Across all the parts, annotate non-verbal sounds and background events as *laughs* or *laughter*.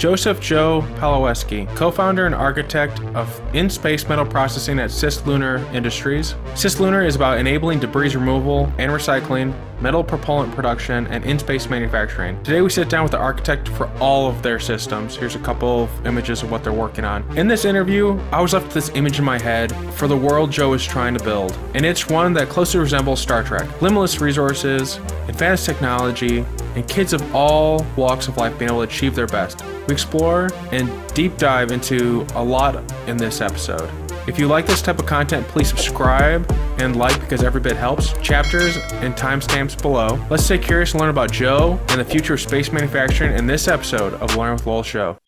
Joseph Joe Pawlowski, co-founder and architect of in-space metal processing at Cislunar Industries. Cislunar is about enabling debris removal and recycling, metal propellant production, and in-space manufacturing. Today we sit down with the architect for all of their systems. Here's a couple of images of what they're working on. In this interview, I was left with this image in my head for the world Joe is trying to build, and it's one that closely resembles Star Trek. Limitless resources, advanced technology, and kids of all walks of life being able to achieve their best. We explore and deep dive into a lot in this episode. If you like this type of content, please subscribe and like because every bit helps. Chapters and timestamps below. Let's stay curious and learn about Joe and the future of space manufacturing in this episode of Learn with Lowell Show.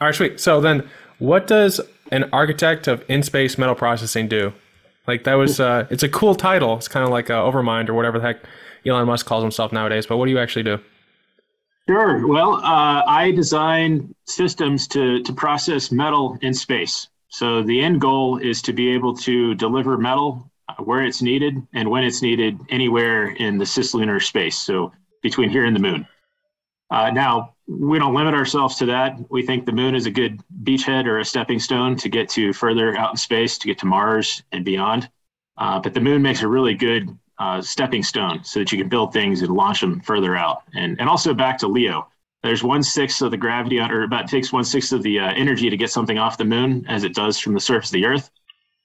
All right, sweet. So then, what does an architect of in-space metal processing do? Like that was, uh, it's a cool title. It's kind of like uh, Overmind or whatever the heck Elon Musk calls himself nowadays. But what do you actually do? Sure. Well, uh, I design systems to, to process metal in space. So the end goal is to be able to deliver metal where it's needed and when it's needed anywhere in the cislunar space. So between here and the moon. Uh, now, we don't limit ourselves to that. We think the moon is a good beachhead or a stepping stone to get to further out in space, to get to Mars and beyond. Uh, but the moon makes a really good uh, stepping stone so that you can build things and launch them further out. And, and also back to LEO, there's one sixth of the gravity, or about takes one sixth of the uh, energy to get something off the moon as it does from the surface of the Earth.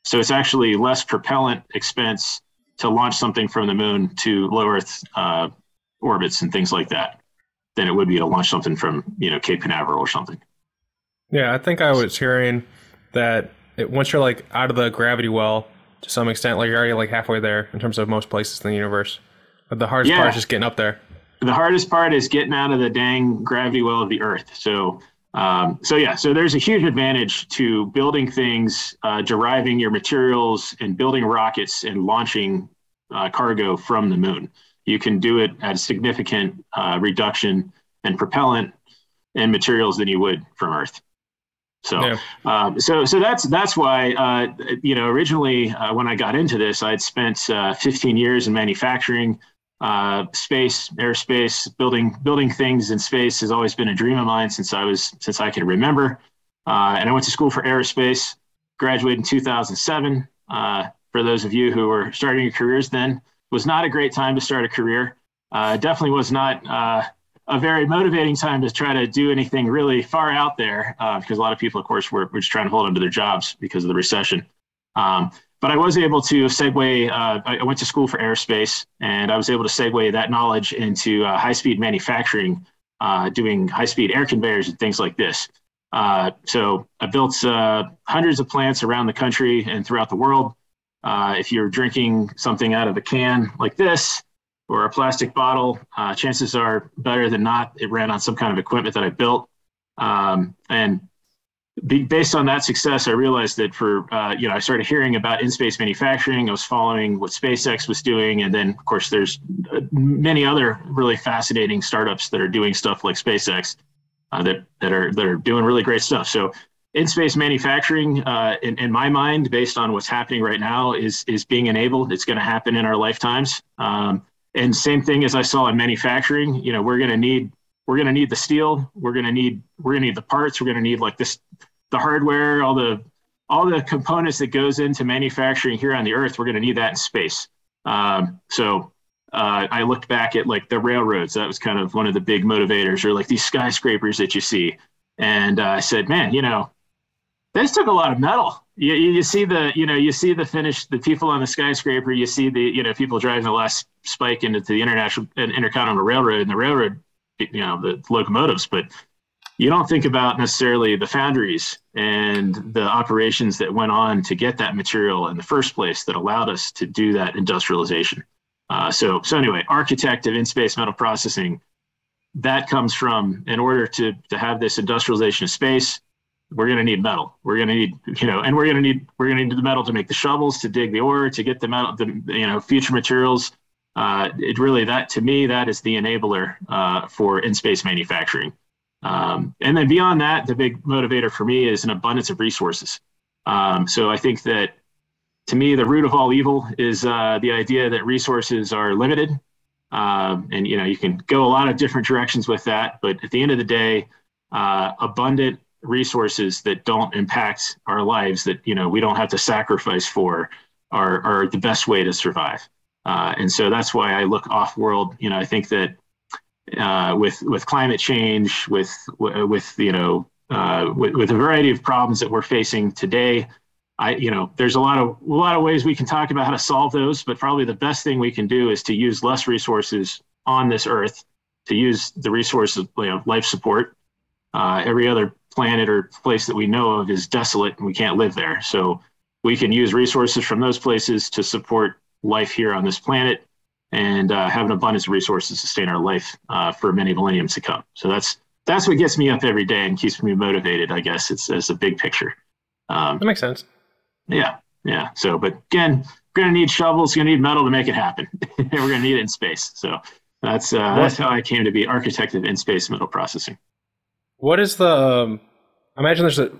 So it's actually less propellant expense to launch something from the moon to low Earth uh, orbits and things like that than it would be to launch something from you know Cape Canaveral or something. Yeah, I think I was hearing that it, once you're like out of the gravity well, to some extent. Like you're already like halfway there in terms of most places in the universe. But the hardest yeah. part is just getting up there. The hardest part is getting out of the dang gravity well of the Earth. So, um, so yeah, so there's a huge advantage to building things, uh, deriving your materials, and building rockets and launching uh, cargo from the moon. You can do it at a significant uh, reduction in propellant and materials than you would from Earth. So, yeah. um, so, so that's that's why uh, you know originally uh, when I got into this, I'd spent uh, 15 years in manufacturing, uh, space, aerospace, building building things in space has always been a dream of mine since I was since I can remember. Uh, and I went to school for aerospace, graduated in 2007. Uh, for those of you who were starting your careers then, was not a great time to start a career. definitely was not a very motivating time to try to do anything really far out there uh, because a lot of people, of course, were, were just trying to hold on to their jobs because of the recession. Um, but I was able to segue. Uh, I went to school for aerospace, and I was able to segue that knowledge into uh, high-speed manufacturing, uh, doing high-speed air conveyors and things like this. Uh, so I built uh, hundreds of plants around the country and throughout the world. if you're drinking something out of a can like this, or a plastic bottle, uh, chances are better than not it ran on some kind of equipment that I built. Um, and based on that success, I realized that for, uh, you know, I started hearing about in space manufacturing. I was following what SpaceX was doing. And then, of course, there's uh, many other really fascinating startups that are doing stuff like SpaceX uh, that, that, are, that are doing really great stuff. So, in space manufacturing, uh, in, in, my mind, based on what's happening right now, is, is being enabled. It's going to happen in our lifetimes. Um, and same thing as I saw in manufacturing, you know, we're going to need we're going to need the steel, we're going to need we're going to need the parts, we're going to need like this the hardware, all the all the components that goes into manufacturing here on the earth, we're going to need that in space. Um, so uh, I looked back at like the railroads. That was kind of one of the big motivators, or like these skyscrapers that you see. And uh, I said, man, you know, this took a lot of metal you, you see the you know you see the finish the people on the skyscraper you see the you know people driving the last spike into the international intercontinental railroad and the railroad you know the locomotives but you don't think about necessarily the foundries and the operations that went on to get that material in the first place that allowed us to do that industrialization uh, so so anyway architect of in-space metal processing that comes from in order to to have this industrialization of space we're going to need metal. We're going to need, you know, and we're going to need we're going to need the metal to make the shovels, to dig the ore, to get the metal, the you know, future materials. Uh, it really that to me that is the enabler uh, for in space manufacturing. Um, and then beyond that, the big motivator for me is an abundance of resources. Um, so I think that to me, the root of all evil is uh, the idea that resources are limited. Um, and you know, you can go a lot of different directions with that, but at the end of the day, uh, abundant resources that don't impact our lives that you know we don't have to sacrifice for are, are the best way to survive uh, and so that's why i look off world you know i think that uh, with with climate change with with you know uh, with, with a variety of problems that we're facing today I, you know, there's a lot of a lot of ways we can talk about how to solve those, but probably the best thing we can do is to use less resources on this earth, to use the resources, you know, life support. Uh, every other planet or place that we know of is desolate, and we can't live there. So we can use resources from those places to support life here on this planet, and uh, have an abundance of resources to sustain our life uh, for many millenniums to come. So that's that's what gets me up every day and keeps me motivated. I guess it's as a big picture. Um, that makes sense. Yeah, yeah. So, but again, we're gonna need shovels, We're gonna need metal to make it happen, *laughs* we're gonna need it in space. So that's uh, that's how I came to be architect of in space metal processing. What is the? Um, I imagine there's a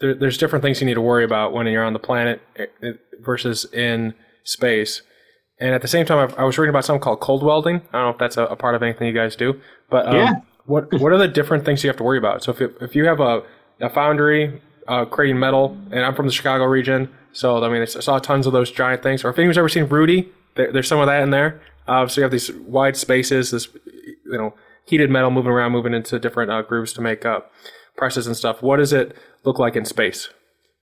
there, there's different things you need to worry about when you're on the planet eh, eh, versus in space. And at the same time, I was reading about something called cold welding. I don't know if that's a, a part of anything you guys do, but um, yeah. what what are the different things you have to worry about? So if it, if you have a, a foundry uh, creating metal, and I'm from the Chicago region, so I mean, I saw tons of those giant things. Or if anyone's ever seen Rudy, there, there's some of that in there. Uh, so you have these wide spaces, this you know heated metal moving around, moving into different uh, grooves to make up presses and stuff. What does it look like in space?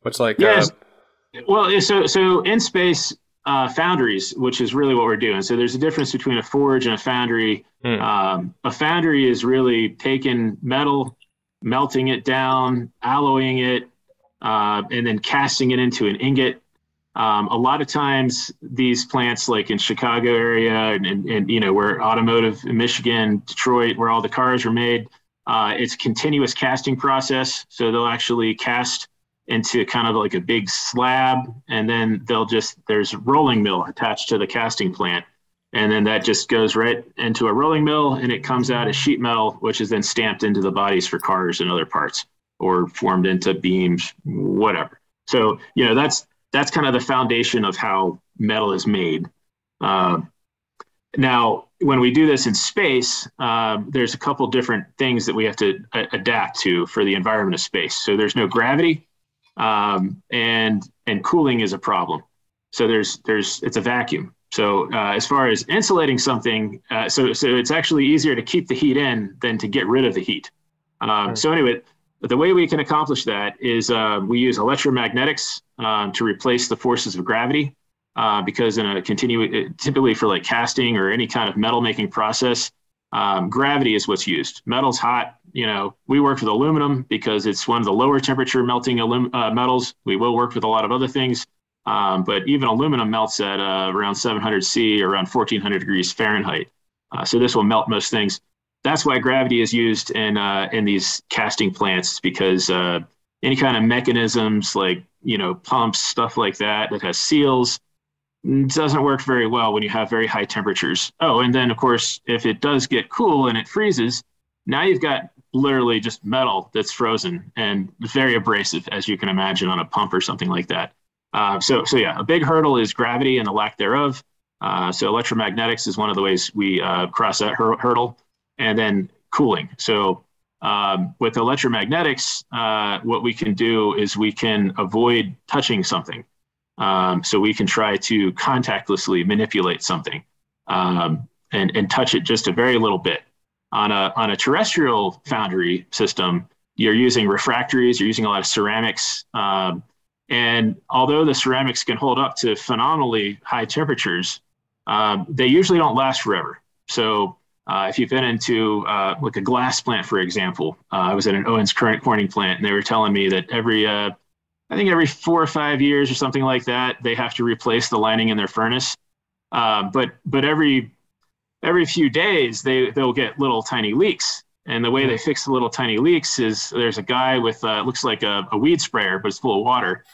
What's like? Yes. Uh, well, so so in space, uh, foundries, which is really what we're doing. So there's a difference between a forge and a foundry. Hmm. Um, a foundry is really taking metal, melting it down, alloying it, uh, and then casting it into an ingot. Um, a lot of times, these plants, like in Chicago area, and, and, and, you know where automotive in Michigan, Detroit, where all the cars are made, uh, it's a continuous casting process. So they'll actually cast into kind of like a big slab, and then they'll just there's rolling mill attached to the casting plant, and then that just goes right into a rolling mill, and it comes out as sheet metal, which is then stamped into the bodies for cars and other parts or formed into beams, whatever. So, you know, that's that's kind of the foundation of how metal is made. Uh, now, when we do this in space, uh, there's a couple different things that we have to a- adapt to for the environment of space. So there's no gravity, um, and and cooling is a problem. So there's there's it's a vacuum. So uh, as far as insulating something, uh, so so it's actually easier to keep the heat in than to get rid of the heat. Um, right. So anyway, the way we can accomplish that is uh, we use electromagnetics uh, to replace the forces of gravity. Uh, because in a continue, typically for like casting or any kind of metal making process, um, gravity is what's used. Metal's hot. You know, we work with aluminum because it's one of the lower temperature melting alum- uh, metals. We will work with a lot of other things, um, but even aluminum melts at uh, around 700 C or around 1400 degrees Fahrenheit. Uh, so this will melt most things that's why gravity is used in uh, in these casting plants because uh, any kind of mechanisms like you know pumps stuff like that that has seals doesn't work very well when you have very high temperatures. Oh, and then of course if it does get cool and it freezes, now you've got literally just metal that's frozen and very abrasive as you can imagine on a pump or something like that. Uh, so so yeah, a big hurdle is gravity and the lack thereof. Uh, so electromagnetics is one of the ways we uh, cross that hur- hurdle and then cooling. So um, with electromagnetics, uh, what we can do is we can avoid touching something. Um, so we can try to contactlessly manipulate something um, and, and touch it just a very little bit. On a, on a terrestrial foundry system, you're using refractories, you're using a lot of ceramics. Um, and although the ceramics can hold up to phenomenally high temperatures, um, they usually don't last forever. So uh, if you've been into uh, like a glass plant, for example, uh, I was at an Owens current Corning plant, and they were telling me that every, uh, I think every four or five years or something like that, they have to replace the lining in their furnace. Uh, but but every every few days, they they'll get little tiny leaks, and the way they fix the little tiny leaks is there's a guy with uh, looks like a, a weed sprayer, but it's full of water,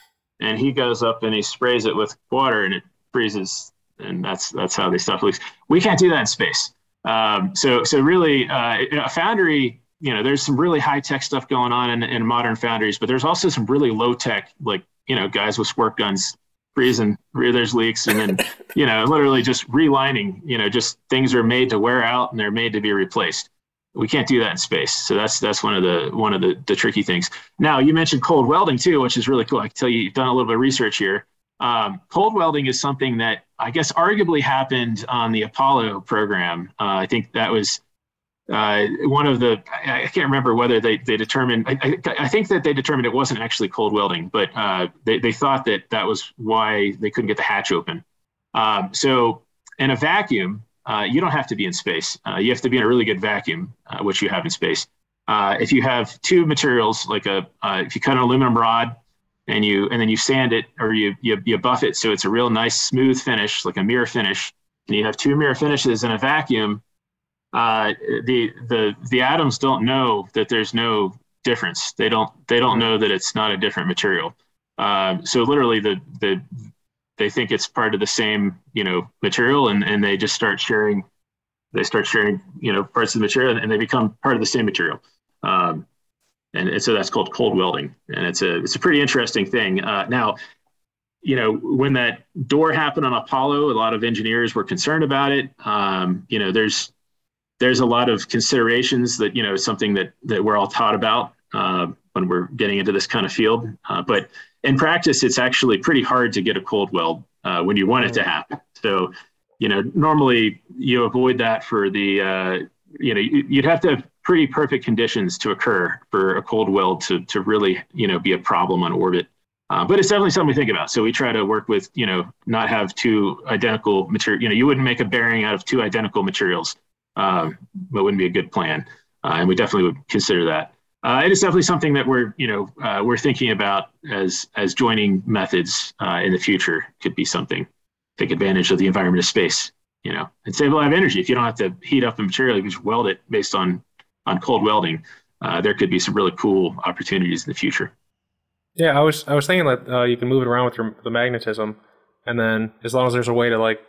and he goes up and he sprays it with water, and it freezes, and that's that's how they stop leaks. We can't do that in space. Um, so, so really, uh, a foundry, you know, there's some really high tech stuff going on in, in modern foundries, but there's also some really low tech, like, you know, guys with squirt guns freezing, there's leaks, and then, *laughs* you know, literally just relining, you know, just things are made to wear out and they're made to be replaced. we can't do that in space. So that's that's one of the one of the, the tricky things. Now you mentioned cold welding too, which is really cool. I can tell you you've done a little bit of research here. Um, cold welding is something that I guess arguably happened on the Apollo program. Uh, I think that was uh, one of the I, can't remember whether they they determined I, I, I, think that they determined it wasn't actually cold welding, but uh, they they thought that that was why they couldn't get the hatch open. Um, so in a vacuum, uh, you don't have to be in space. Uh, you have to be in a really good vacuum, uh, which you have in space. Uh, if you have two materials, like a if you cut an aluminum rod and you and then you sand it or you, you you buff it so it's a real nice smooth finish, like a mirror finish, and you have two mirror finishes in a vacuum uh, the the the atoms don't know that there's no difference. They don't they don't know that it's not a different material. Um, so literally, the the they think it's part of the same you know material, and and they just start sharing. They start sharing you know parts of the material, and they become part of the same material. Um, and, and so that's called cold welding, and it's a it's a pretty interesting thing. Uh, now, you know, when that door happened on Apollo, a lot of engineers were concerned about it. Um, you know, there's there's a lot of considerations that you know something that that we're all taught about uh, when we're getting into this kind of field. Uh, but in practice, it's actually pretty hard to get a cold weld uh, when you want it to happen. So, you know, normally you avoid that for the uh, you know you'd have to have pretty perfect conditions to occur for a cold weld to to really you know be a problem on orbit. Uh, but it's definitely something we think about. So we try to work with, you know, not have two identical material. You know, you wouldn't make a bearing out of two identical materials um, that wouldn't be a good plan. Uh, and we definitely would consider that. Uh, it is definitely something that we're, you know, uh, we're thinking about as as joining methods uh, in the future. Could be something. Take advantage of the environment of space, you know, and save a lot of energy. If you don't have to heat up the material, you can just weld it based on on cold welding. Uh, there could be some really cool opportunities in the future. Yeah, I was I was thinking that uh, you can move it around with your, the magnetism, and then as long as there's a way to like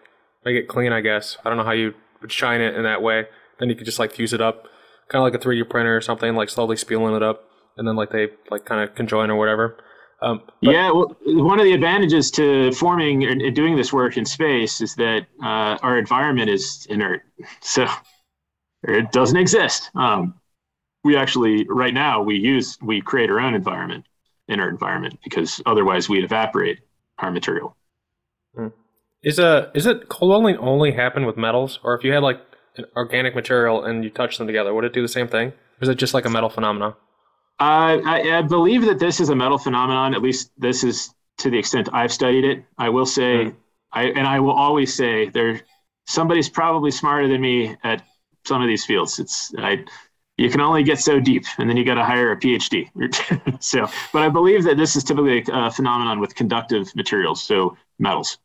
make it clean, I guess. I don't know how you would shine it in that way. Then you could just like fuse it up, kind of like a 3D printer or something, like slowly spooling it up, and then like they like kind of conjoin or whatever. Um, yeah, well, one of the advantages to forming and doing this work in space is that uh, our environment is inert, *laughs* so it doesn't exist. Um, we actually, right now, we use we create our own environment, inert environment, because otherwise we'd evaporate our material. Hmm. Is a is it cold welding only happen with metals, or if you had like an organic material and you touch them together, would it do the same thing? Or is it just like a metal phenomenon? Uh, I, I, believe that this is a metal phenomenon. At least this is to the extent I've studied it. I will say, mm. I and I will always say, there somebody's probably smarter than me at some of these fields. It's I, you can only get so deep, and then you got to hire a PhD. *laughs* so, but I believe that this is typically a phenomenon with conductive materials, so metals.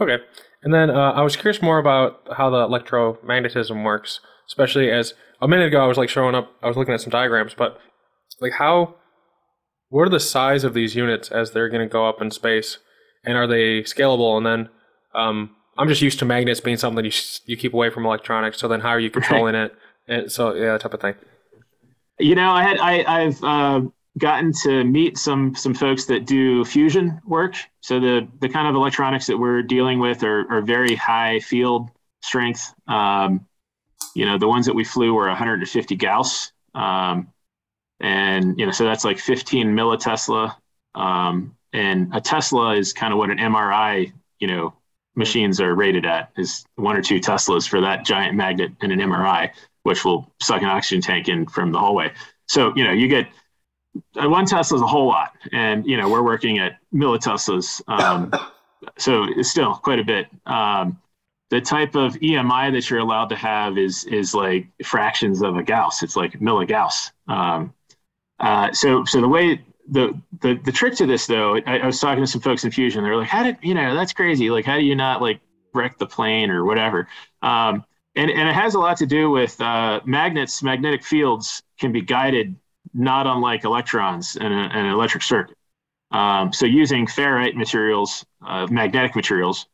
Okay. And then uh, I was curious more about how the electromagnetism works, especially as a minute ago I was like showing up, I was looking at some diagrams, but like how, what are the size of these units as they're going to go up in space, and are they scalable? And then um, I'm just used to magnets being something you you keep away from electronics. So then how are you controlling it? And so yeah, that type of thing. You know, I had I I've uh, gotten to meet some some folks that do fusion work. So the the kind of electronics that we're dealing with are, are very high field strength. Um, you know, the ones that we flew were 150 Gauss, um, and you know, so that's like 15 millitesla. Um, and a Tesla is kind of what an MRI, you know, machines are rated at is one or two Teslas for that giant magnet in an MRI, which will suck an oxygen tank in from the hallway. So you know, you get one Tesla is a whole lot, and you know we're working at milliteslas, um, *laughs* so it's still quite a bit. Um, the type of EMI that you're allowed to have is is like fractions of a Gauss. It's like milligauss. Um, uh, so so the way the, the the trick to this though, I, I was talking to some folks in Fusion. They're like, how did you know that's crazy? Like how do you not like wreck the plane or whatever? Um, and and it has a lot to do with uh, magnets. Magnetic fields can be guided not unlike electrons in, a, in an electric circuit. Um, so using ferrite materials, uh, magnetic materials,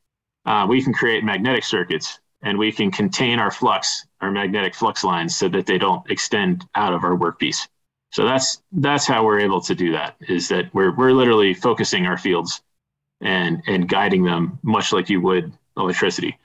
uh, we can create magnetic circuits and we can contain our flux, our magnetic flux lines so that they don't extend out of our workpiece. So that's that's how we're able to do that is that we're we're literally focusing our fields and and guiding them much like you would electricity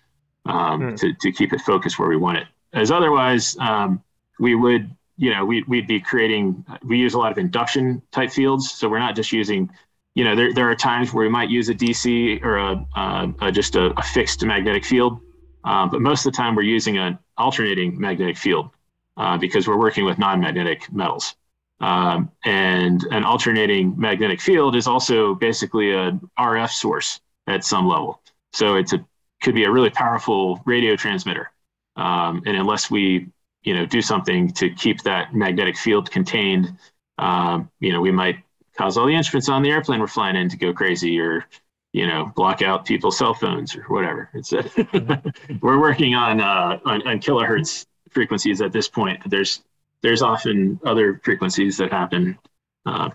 um, hmm. to, to keep it focused where we want it. As otherwise, um, we would, you know, we, we'd be creating, we use a lot of induction type fields. So we're not just using, you know, there, there are times where we might use a DC or a, uh, a just a, a, fixed magnetic field. Um, but most of the time we're using an alternating magnetic field uh, because we're working with non-magnetic metals. Um, and an alternating magnetic field is also basically a RF source at some level. So it's a could be a really powerful radio transmitter. Um, and unless we, you know, do something to keep that magnetic field contained, um, you know, we might cause all the instruments on the airplane we're flying in to go crazy or, you know, block out people's cell phones or whatever. It's a, *laughs* we're working on, uh, on, on kilohertz frequencies at this point. There's there's often other frequencies that happen. Uh,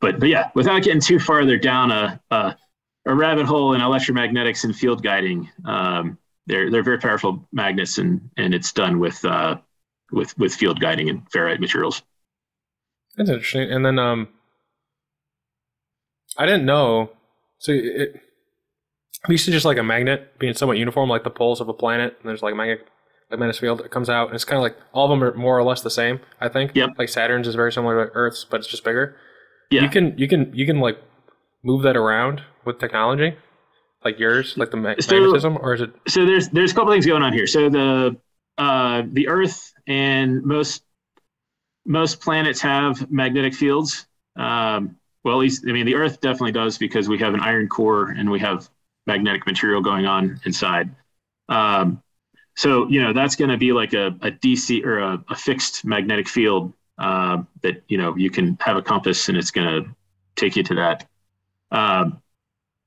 but but yeah, without getting too farther down a, a, a rabbit hole in electromagnetics and field guiding, um, they're they're very powerful magnets, and and it's done with uh, with with field guiding and ferrite materials. That's interesting. And then um, I didn't know. So it, to just like a magnet being somewhat uniform, like the poles of a planet. And there's like a magnet like Field, that comes out, and it's kind of like all of them are more or less the same. I think. Yep. Like Saturn's is very similar to Earth's, but it's just bigger. Yeah. You can you can you can like move that around with technology, like yours, like the ma- so, magnetism, or is it? So there's there's a couple things going on here. So the uh, the Earth and most most planets have magnetic fields. Um, well, at least I mean the Earth definitely does because we have an iron core and we have magnetic material going on inside. Um, so you know that's going to be like a, a DC or a, a fixed magnetic field uh, that you know you can have a compass and it's going to take you to that. Um,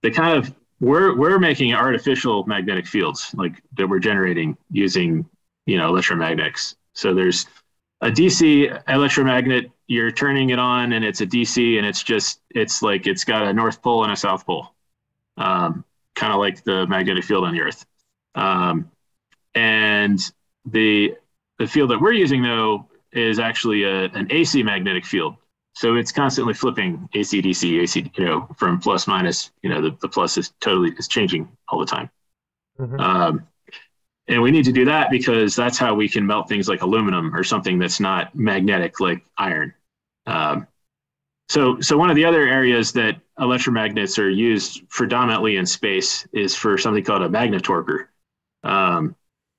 the kind of we're we're making artificial magnetic fields like that we're generating using you know electromagnetics. So there's a DC electromagnet. You're turning it on and it's a DC and it's just it's like it's got a north pole and a south pole, um, kind of like the magnetic field on the Earth. Um, and the the field that we're using though is actually a, an AC magnetic field. So it's constantly flipping AC DC AC you know from plus minus you know the, the plus is totally is changing all the time. Mm-hmm. Um, and we need to do that because that's how we can melt things like aluminum or something that's not magnetic like iron. Um, so, so one of the other areas that electromagnets are used predominantly in space is for something called a magnetorquer. Um,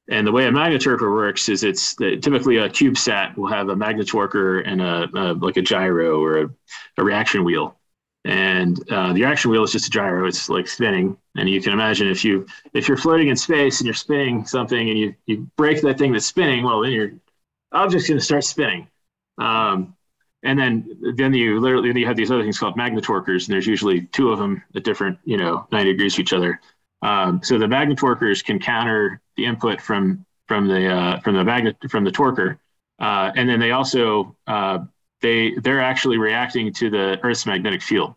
and the way a magnetorquer works is it's the, typically a CubeSat will have a magnetorquer and a, a like a gyro or a, a reaction wheel. And uh, the reaction wheel is just a gyro; it's like spinning. And you can imagine if you if you're floating in space and you're spinning something and you you break that thing that's spinning, well then your object's going to start spinning. Um, and then then you literally then you have these other things called magnetorquers, and there's usually two of them at different you know 90 degrees to each other. Um, so the magnetorquers can counter the input from from the uh, from the magnet from the torquer, uh, and then they also uh, they they're actually reacting to the Earth's magnetic field,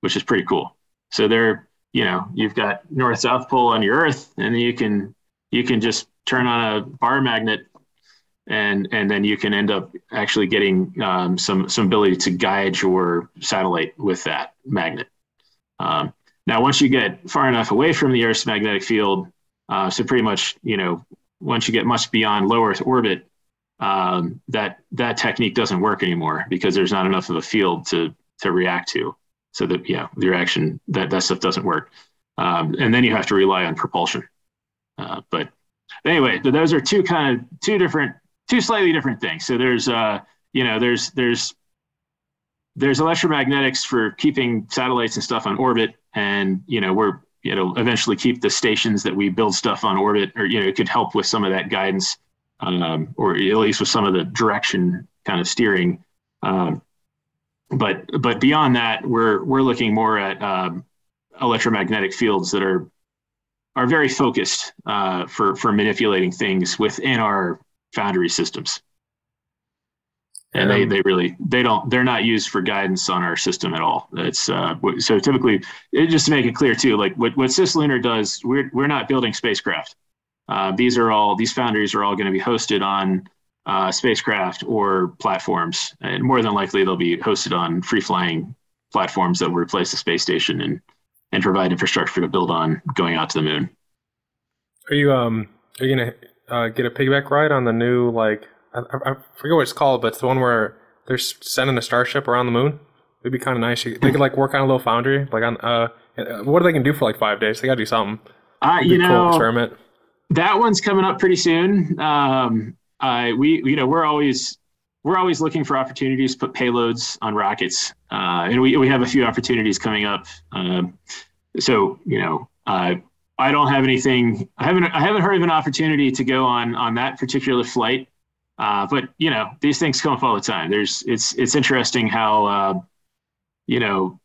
which is pretty cool. So they're you know you've got north south pole on your Earth, and you can you can just turn on a bar magnet and and then you can end up actually getting um, some some ability to guide your satellite with that magnet. Um, now, once you get far enough away from the Earth's magnetic field, uh, so pretty much, you know, once you get much beyond low Earth orbit, um, that that technique doesn't work anymore because there's not enough of a field to to react to. So that yeah, the reaction that that stuff doesn't work, um, and then you have to rely on propulsion. Uh, but anyway, those are two kind of two different, two slightly different things. So there's uh, you know, there's there's there's electromagnetics for keeping satellites and stuff on orbit, and you know we're you know eventually keep the stations that we build stuff on orbit, or you know it could help with some of that guidance, um, or at least with some of the direction kind of steering. Um, but but beyond that, we're we're looking more at um, electromagnetic fields that are are very focused uh, for for manipulating things within our foundry systems and they, they really they don't they're not used for guidance on our system at all. It's uh, so typically it, just to make it clear too like what, what cislunar does we're, we're not building spacecraft. Uh, these are all these foundries are all going to be hosted on uh, spacecraft or platforms and more than likely they'll be hosted on free flying platforms that will replace the space station and and provide infrastructure to build on going out to the moon. Are you um are you gonna uh, get a piggyback ride on the new like I, I, forget what it's called, but it's the one where they're sending a starship around the moon. It'd be kind of nice. They could like work on a little foundry, like on uh, what do they can do for like five days? They got to do something. Uh, you know, cool experiment. That one's coming up pretty soon. Um, uh, we you know we're always we're always looking for opportunities to put payloads on rockets, uh, and we we have a few opportunities coming up. Um, so you know, uh, I don't have anything. I haven't I haven't heard of an opportunity to go on on that particular flight. Uh, but you know, these things come up all the time. There's it's it's interesting how uh, you know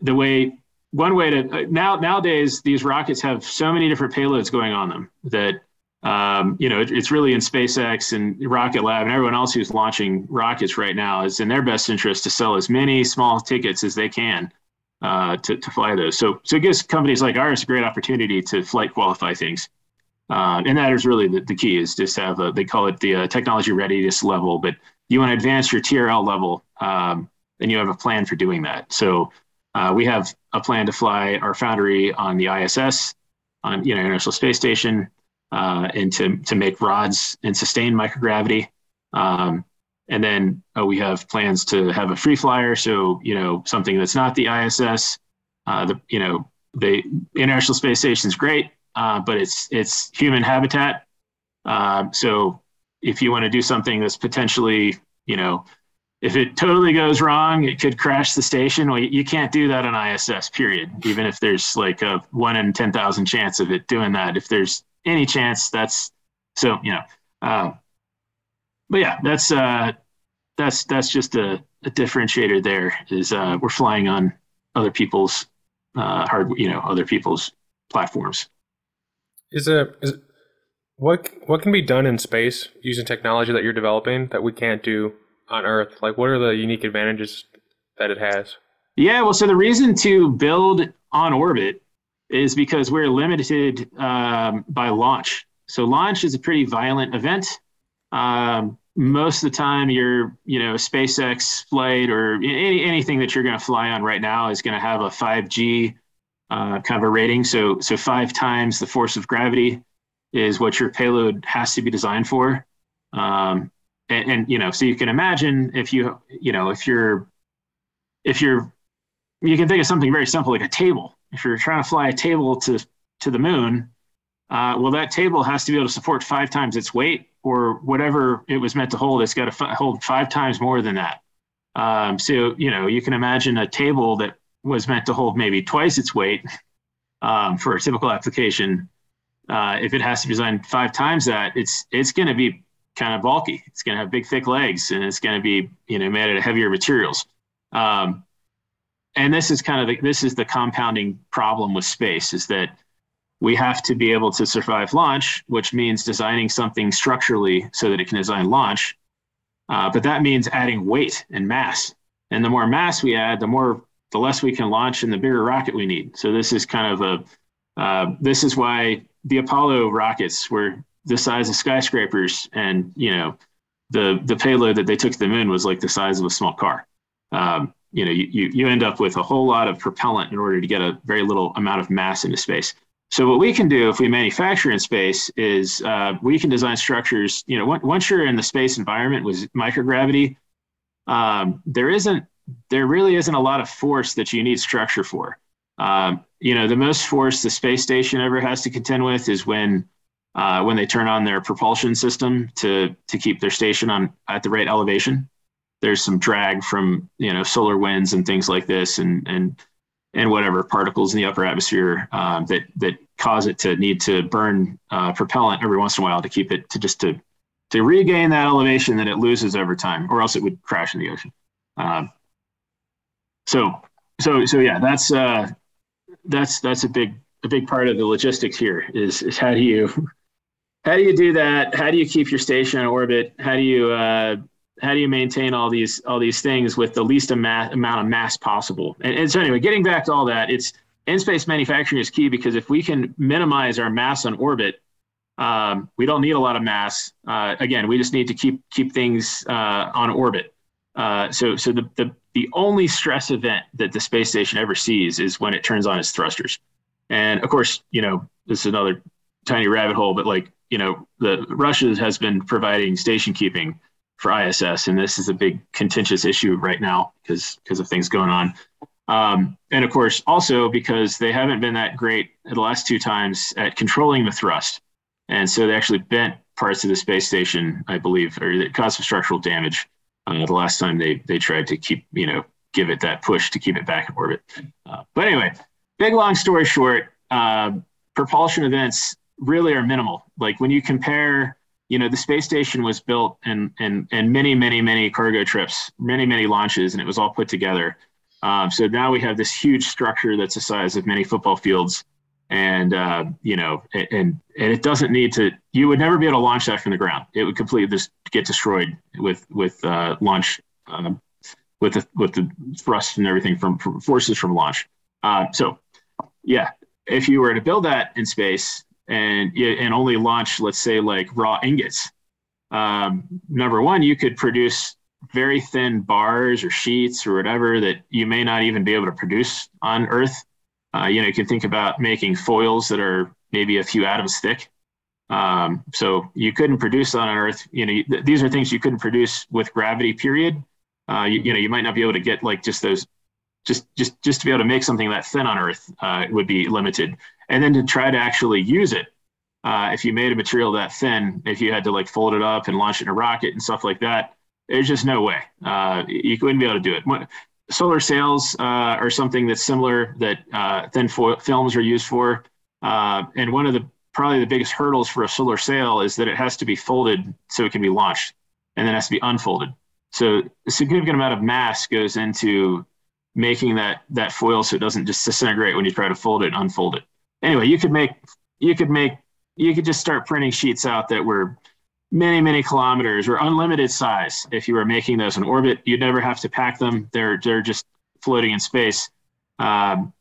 the way one way to now nowadays these rockets have so many different payloads going on them that um, you know it, it's really in SpaceX and Rocket Lab and everyone else who's launching rockets right now is in their best interest to sell as many small tickets as they can uh, to, to fly those. So so it gives companies like ours a great opportunity to flight qualify things. Uh, and that is really the, the key is just have a, they call it the uh, technology readiness level, but you want to advance your TRL level, um, and you have a plan for doing that. So uh, we have a plan to fly our foundry on the ISS, on you know International Space Station, uh, and to to make rods and sustain microgravity. Um, and then uh, we have plans to have a free flyer, so you know something that's not the ISS. Uh, the you know the International Space Station is great, uh, but it's it's human habitat. Uh, so if you want to do something that's potentially you know if it totally goes wrong, it could crash the station. Well, you can't do that on ISS, period. Even if there's like a one in 10,000 chance of it doing that. If there's any chance, that's so, you know. Uh, but yeah, that's uh, that's that's just a, a differentiator there is uh, we're flying on other people's uh, hard, you know, other people's platforms. Is it, is what what can be done in space using technology that you're developing that we can't do on Earth? Like, what are the unique advantages that it has? Yeah, well, so the reason to build on orbit is because we're limited um, by launch. So launch is a pretty violent event. Um, most of the time, your you know SpaceX flight or any, anything that you're going to fly on right now is going to have a 5G uh, kind of a rating. So so five times the force of gravity is what your payload has to be designed for. Um, and, and you know, so you can imagine if you you know if you're if you're you can think of something very simple like a table. If you're trying to fly a table to to the moon, uh, well, that table has to be able to support five times its weight, or whatever it was meant to hold. It's got to f- hold five times more than that. Um, so you know, you can imagine a table that was meant to hold maybe twice its weight um, for a typical application. Uh, if it has to be designed five times that, it's it's going to be kind of bulky. It's going to have big, thick legs, and it's going to be you know made out of heavier materials. Um, and this is kind of the, this is the compounding problem with space is that we have to be able to survive launch, which means designing something structurally so that it can design launch. Uh, but that means adding weight and mass. And the more mass we add, the more the less we can launch and the bigger rocket we need. So this is kind of a uh, this is why the Apollo rockets were the size of skyscrapers, and you know, the the payload that they took to the moon was like the size of a small car. Um, you know, you, you end up with a whole lot of propellant in order to get a very little amount of mass into space. So what we can do if we manufacture in space is uh, we can design structures. You know, once you're in the space environment with microgravity, um, there isn't there really isn't a lot of force that you need structure for. Um, you know, the most force the space station ever has to contend with is when uh, when they turn on their propulsion system to to keep their station on at the right elevation. There's some drag from you know solar winds and things like this, and and and whatever particles in the upper atmosphere um, that that cause it to need to burn uh, propellant every once in a while to keep it to just to to regain that elevation that it loses over time, or else it would crash in the ocean. Um, so so so yeah, that's uh, that's that's a big a big part of the logistics here is, is how do you how do you do that? How do you keep your station in orbit? How do you uh, how do you maintain all these all these things with the least amount of mass possible? And, and so anyway, getting back to all that, it's in space manufacturing is key because if we can minimize our mass on orbit, um, we don't need a lot of mass. Uh, again, we just need to keep keep things uh, on orbit. Uh, so so the, the the only stress event that the space station ever sees is when it turns on its thrusters. And of course, you know, this is another tiny rabbit hole, but like you know, the Russia has been providing station keeping for ISS, and this is a big contentious issue right now because because of things going on. Um, and of course, also because they haven't been that great the last two times at controlling the thrust, and so they actually bent parts of the space station, I believe, or it caused some structural damage uh, the last time they they tried to keep you know give it that push to keep it back in orbit. Uh, but anyway, big long story short, uh, propulsion events really are minimal. Like when you compare, you know, the space station was built and and and many many many cargo trips, many many launches, and it was all put together. Um, so now we have this huge structure that's the size of many football fields, and uh, you know, and and it doesn't need to. You would never be able to launch that from the ground. It would completely just get destroyed with with uh, launch. Um, with the with the thrust and everything from, from forces from launch. Uh, so, yeah, if you were to build that in space, and and only launch, let's say, like raw ingots. Um, number one, you could produce very thin bars or sheets or whatever that you may not even be able to produce on Earth. Uh, you know, you can think about making foils that are maybe a few atoms thick. Um, so you couldn't produce on Earth. You know, th- these are things you couldn't produce with gravity. Period. Uh, you, you, know, you might not be able to get like just those, just just just to be able to make something that thin on Earth uh, would be limited and then to try to actually use it uh, if you made a material that thin if you had to like fold it up and launch it in a rocket and stuff like that there's just no way uh, you wouldn't be able to do it solar sails uh, are something that's similar that uh, thin fo- films are used for. Uh, and one of the probably the biggest hurdles for a solar sail is that it has to be folded so it can be launched and then has to be unfolded. So a significant amount of mass goes into making that that foil so it doesn't just disintegrate when you try to fold it and unfold it. Anyway, you could make you could make you could just start printing sheets out that were many many kilometers or unlimited size. If you were making those in orbit, you'd never have to pack them. They're they're just floating in space. Um,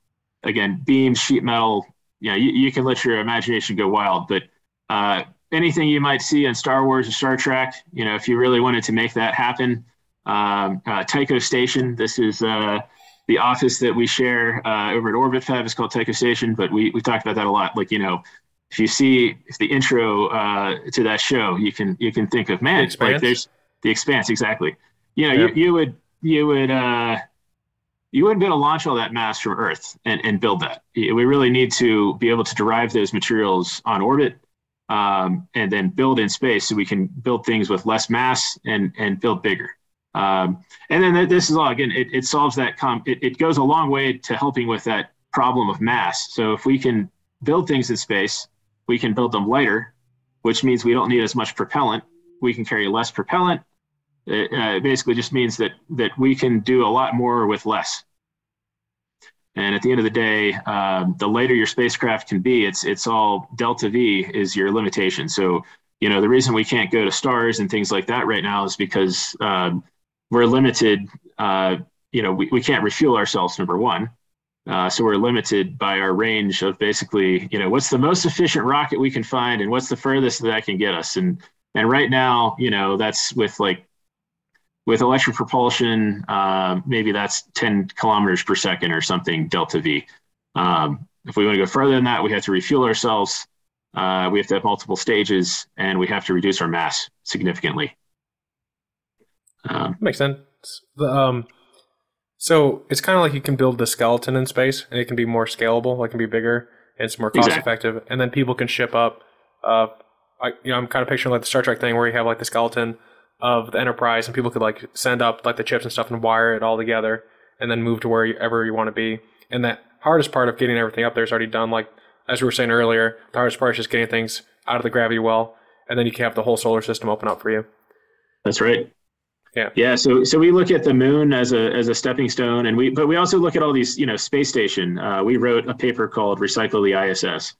again, beam, sheet metal. Yeah, you, you can let your imagination go wild. But uh, anything you might see in Star Wars or Star Trek, you know, if you really wanted to make that happen, um, uh, Tycho Station. This is uh, the office that we share uh, over at Orbit Fab is called Tycho Station, but we we talked about that a lot. Like you know, if you see the intro uh, to that show, you can you can think of man, the like there's the expanse exactly. You know, yeah. you, you would you would uh, you wouldn't be able to launch all that mass from Earth and, and build that. We really need to be able to derive those materials on orbit um, and then build in space so we can build things with less mass and and build bigger. Um, and then this is all again, it, it solves that. Com- it, it goes a long way to helping with that problem of mass. So if we can build things in space, we can build them lighter, which means we don't need as much propellant. We can carry less propellant. It uh, basically just means that that we can do a lot more with less. And at the end of the day, um, the lighter your spacecraft can be, it's it's all delta V is your limitation. So you know the reason we can't go to stars and things like that right now is because um, we're limited. Uh, you know, we, we can't refuel ourselves. Number one, uh, so we're limited by our range of basically, you know, what's the most efficient rocket we can find, and what's the furthest that can get us. And and right now, you know, that's with like with electric propulsion, uh, maybe that's 10 kilometers per second or something delta V. Um, if we want to go further than that, we have to refuel ourselves. Uh, we have to have multiple stages, and we have to reduce our mass significantly. Um, Makes sense. The, um, so it's kind of like you can build the skeleton in space, and it can be more scalable. It can be bigger, and it's more cost exactly. effective. And then people can ship up. Uh, I, you know, I'm kind of picturing like the Star Trek thing where you have like the skeleton of the Enterprise, and people could like send up like the chips and stuff and wire it all together, and then move to wherever you want to be. And that hardest part of getting everything up there is already done. Like as we were saying earlier, the hardest part is just getting things out of the gravity well, and then you can have the whole solar system open up for you. That's right. Yeah. Yeah. So so we look at the moon as a as a stepping stone, and we but we also look at all these you know space station. Uh, we wrote a paper called "Recycle the ISS,"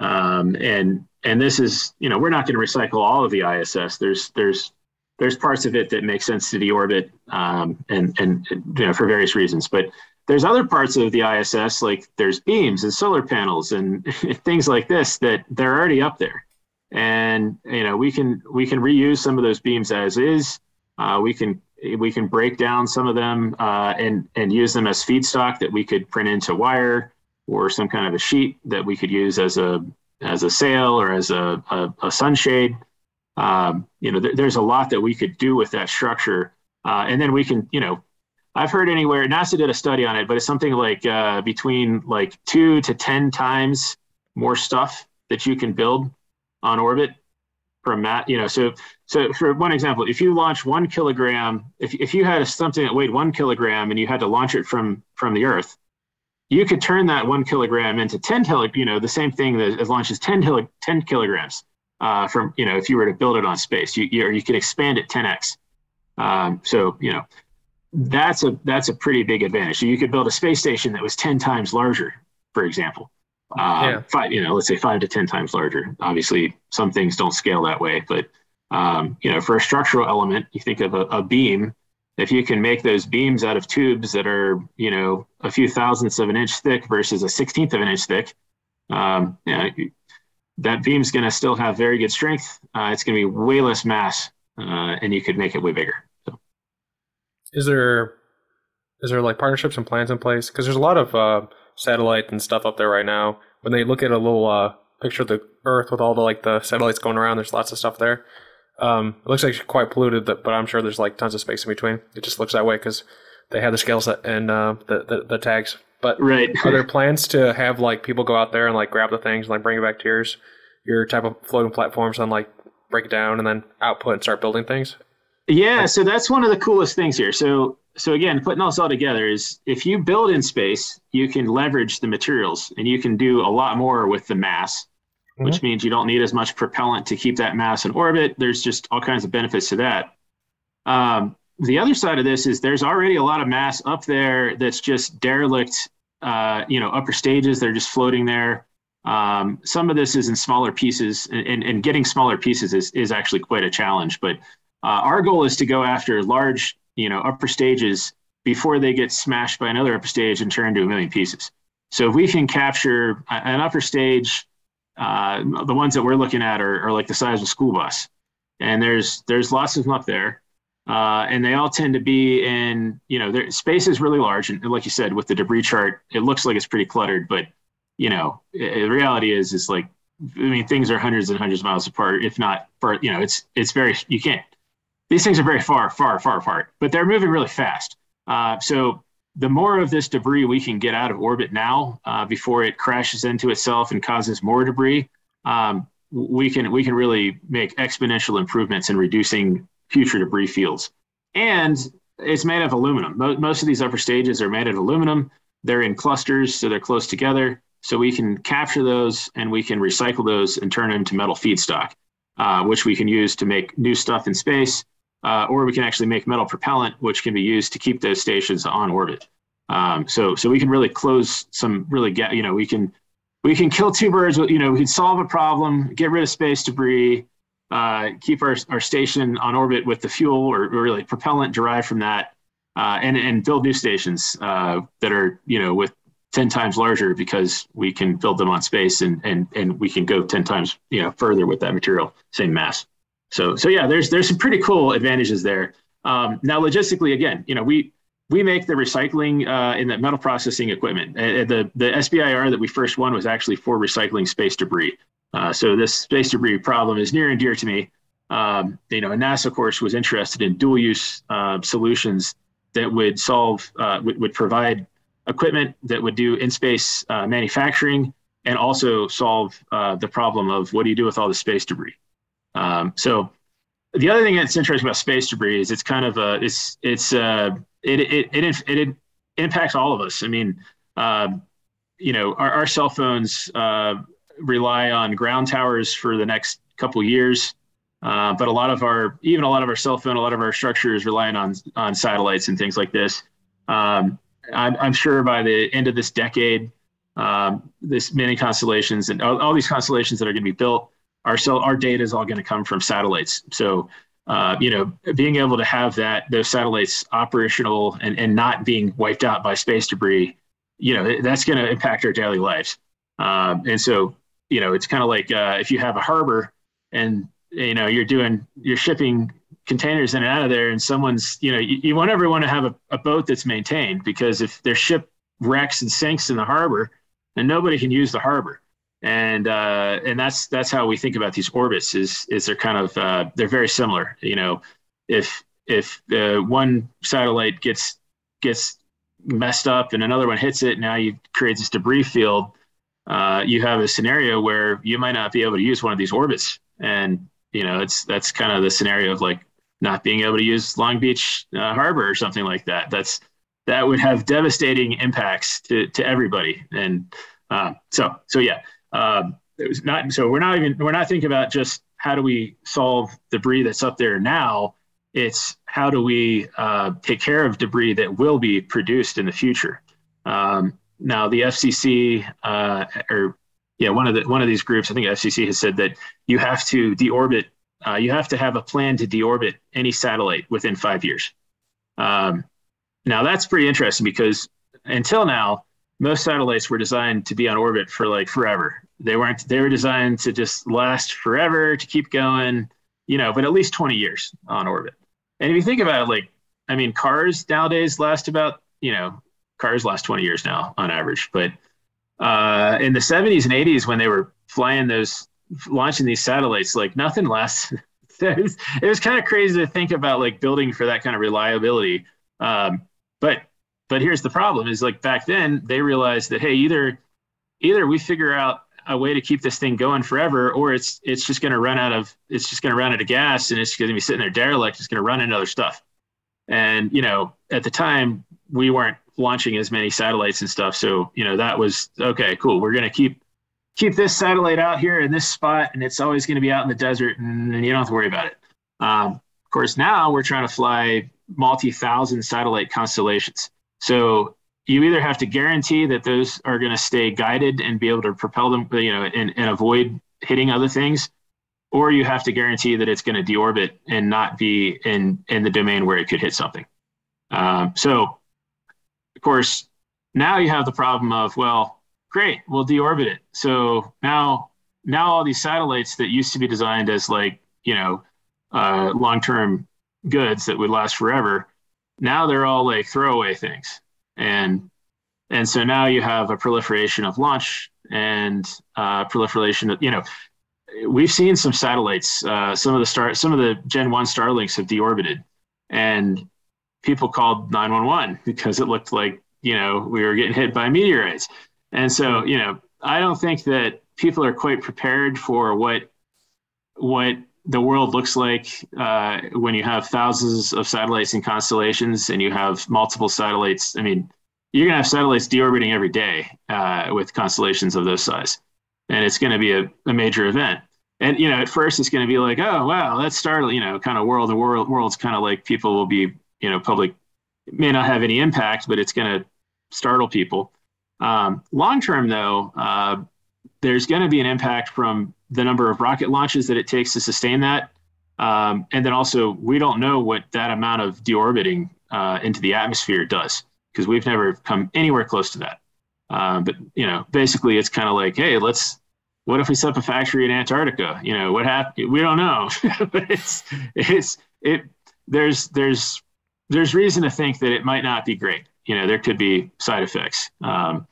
um, and and this is you know we're not going to recycle all of the ISS. There's there's there's parts of it that make sense to deorbit um, and and you know for various reasons, but there's other parts of the ISS like there's beams and solar panels and *laughs* things like this that they're already up there, and you know we can we can reuse some of those beams as is uh, we can we can break down some of them uh, and and use them as feedstock that we could print into wire or some kind of a sheet that we could use as a as a sail or as a, a, a sunshade. Um, you know, th- there's a lot that we could do with that structure. Uh, and then we can, you know, I've heard anywhere, NASA did a study on it, but it's something like uh, between like two to 10 times more stuff that you can build on orbit from mat, you know, so, so for one example, if you launch one kilogram, if, if you had something that weighed one kilogram and you had to launch it from, from the earth, you could turn that one kilogram into 10 kilo, you know, the same thing that launches 10, 10 kilograms uh, from, you know, if you were to build it on space, you, you, you could expand it 10x. Um, so, you know, that's a, that's a pretty big advantage. So you could build a space station that was 10 times larger, for example. Uh, yeah. five, you know, let's say five to 10 times larger. Obviously some things don't scale that way, but, um, you know, for a structural element, you think of a, a beam, if you can make those beams out of tubes that are, you know, a few thousandths of an inch thick versus a sixteenth of an inch thick, um, you know, that beam's going to still have very good strength. Uh, it's going to be way less mass, uh, and you could make it way bigger. So. Is there is there like partnerships and plans in place? Because there's a lot of uh, satellite and stuff up there right now. When they look at a little uh, picture of the Earth with all the like the satellites going around, there's lots of stuff there. Um, it looks like it's quite polluted, but I'm sure there's like tons of space in between. It just looks that way because they have the scales and uh, the, the, the tags. But right. are there plans to have like people go out there and like grab the things and like bring it back to yours, your type of floating platforms and like break it down and then output and start building things? Yeah, so that's one of the coolest things here. So so again, putting this all together is if you build in space, you can leverage the materials and you can do a lot more with the mass mm-hmm. which means you don't need as much propellant to keep that mass in orbit. There's just all kinds of benefits to that. Um, the other side of this is there's already a lot of mass up there that's just derelict, uh, you know, upper stages. They're just floating there. Um, some of this is in smaller pieces, and, and, getting smaller pieces is, is actually quite a challenge. But uh, our goal is to go after large, you know, upper stages before they get smashed by another upper stage and turned into a million pieces. So if we can capture an upper stage uh, the ones that we're looking at are, are, like the size of a school bus, and there's there's lots of them up there, uh, and they all tend to be in you know their space is really large, and like you said with the debris chart, it looks like it's pretty cluttered, but you know the reality is is like I mean things are hundreds and hundreds of miles apart, if not far. You know it's it's very you can't these things are very far far far apart, but they're moving really fast. Uh, so the more of this debris we can get out of orbit now uh, before it crashes into itself and causes more debris, um, we can we can really make exponential improvements in reducing future debris fields. And it's made of aluminum. Most of these upper stages are made of aluminum. They're in clusters, so they're close together. So we can capture those and we can recycle those and turn them into metal feedstock, uh, which we can use to make new stuff in space uh, or we can actually make metal propellant, which can be used to keep those stations on orbit. Um, so, so we can really close some really get, you know, we can, we can kill two birds with, you know, we can solve a problem, get rid of space debris, uh, keep our, our station on orbit with the fuel or, or really propellant derived from that, uh, and, and build new stations uh, that are, you know, with 10 times larger because we can build them on space and, and, and we can go 10 times, you know, further with that material, same mass. So, so yeah, there's there's some pretty cool advantages there. Um, now, logistically, again, you know, we we make the recycling uh, in the metal processing equipment. Uh, the the SBIR that we first won was actually for recycling space debris. Uh, so this space debris problem is near and dear to me. Um, you know, NASA, of course, was interested in dual use uh, solutions that would solve uh, would, provide equipment that would do in space uh, manufacturing and also solve the problem of what do you do with all the space debris. Um, so the other thing that's interesting about space debris is it's kind of a it's it's uh, it, it it it impacts all of us. I mean, uh, you know, our, our cell phones uh, rely on ground towers for the next couple years, uh, but a lot of our even a lot of our cell phone, a lot of our structure is relying on on satellites and things like this. Um, I'm, I'm sure by the end of this decade, um, this many constellations and all, all these constellations that are going to be built our cell, our data is all going to come from satellites. So, uh, you know, being able to have that those satellites operational and, and not being wiped out by space debris, you know, that's going to impact our daily lives. Um, and so, you know, it's kind of like uh, if you have a harbor and you know you're doing you're shipping containers in and out of there, and someone's you know you, you want to have a, a boat that's maintained because if their ship wrecks and sinks in the harbor, then nobody can use the harbor. And uh, and that's that's how we think about these orbits. Is is they're kind of uh, they're very similar. You know, if if uh, one satellite gets gets messed up and another one hits it, now you create this debris field. Uh, you have a scenario where you might not be able to use one of these orbits, and you know it's that's kind of the scenario of like not being able to use Long Beach uh, Harbor or something like that. That's that would have devastating impacts to to everybody. And uh, so so yeah, um, it was not. So we're not even we're not thinking about just how do we solve debris that's up there now. It's how do we uh, take care of debris that will be produced in the future. Um, now the FCC uh, or yeah one of the one of these groups I think FCC has said that you have to deorbit uh, you have to have a plan to deorbit any satellite within five years. Um, now that's pretty interesting because until now, most satellites were designed to be on orbit for like forever. They weren't. They were designed to just last forever, to keep going, you know, but at least 20 years on orbit. And if you think about it, like, I mean, cars nowadays last about, you know, cars last 20 years now on average. But uh, in the 70s and 80s, when they were flying those launching these satellites, like nothing less. *laughs* it was, it was kind of crazy to think about like building for that kind of reliability. Um, but but here's the problem: is like back then they realized that hey, either either we figure out a way to keep this thing going forever, or it's it's just going to run out of it's just going to run out of gas and it's going to be sitting there derelict. It's going to run into other stuff. And you know, at the time we weren't launching as many satellites and stuff, so you know that was okay. Cool. We're going to keep keep this satellite out here in this spot, and it's always going to be out in the desert, and, and you don't have to worry about it. Um, of course, now we're trying to fly multi-thousand satellite constellations. So you either have to guarantee that those are going to stay guided and be able to propel them, you know, and, and avoid hitting other things, or you have to guarantee that it's going to deorbit and not be in in the domain where it could hit something. Um, so, of course, now you have the problem of well, great, we'll deorbit it. So now, now all these satellites that used to be designed as like, you know, uh, long-term goods that would last forever, now they're all like throwaway things. And, and so now you have a proliferation of launch and uh, proliferation of, you know, we've seen some satellites, uh, some of the star, some of the Gen 1 Starlinks have deorbited and people called 911 because it looked like, you know, we were getting hit by meteorites. And so, you know, I don't think that people are quite prepared for what what the world looks like uh, when you have thousands of satellites and constellations, and you have multiple satellites. I mean, you're going to have satellites deorbiting every day uh, with constellations of this size, and it's going to be a, a, major event. And you know, at first, it's going to be like, oh wow, that's startling. You know, kind of world. The world world's kind of like people will be, you know, public may not have any impact, but it's going to startle people. Um, long term, though, uh, there's going to be an impact from the number of rocket launches that it takes to sustain that. Um, and then also, we don't know what that amount of deorbiting uh, into the atmosphere does because we've never come anywhere close to that. Uh, but you know, basically, it's kind of like, hey, let's. What if we set up a factory in Antarctica? You know, what happened? We don't know, *laughs* but it's it's it. There's there's there's reason to think that it might not be great. You know, there could be side effects. Um,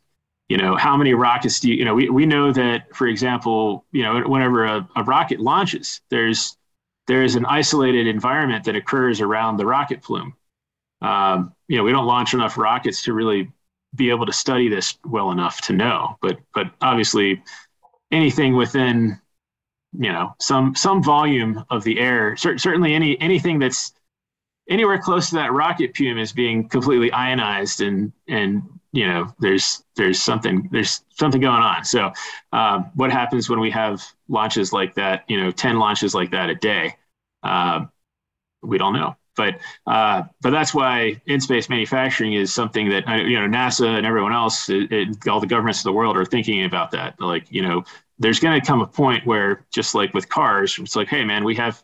you know how many rockets do you, you know we, we know that for example you know whenever a, a rocket launches there's there's an isolated environment that occurs around the rocket plume. Um, you know we don't launch enough rockets to really be able to study this well enough to know but but obviously anything within you know some some volume of the air cer- certainly any anything that's anywhere close to that rocket plume is being completely ionized and and you know there's there's something there's something going on. So um, what happens when we have launches like that you know 10 launches like that a day? Uh, we don't know. But uh, but that's why in space manufacturing is something that you know NASA and everyone else it, it, all the governments of the world are thinking about that. Like you know there's going to come a point where just like with cars it's like hey man we have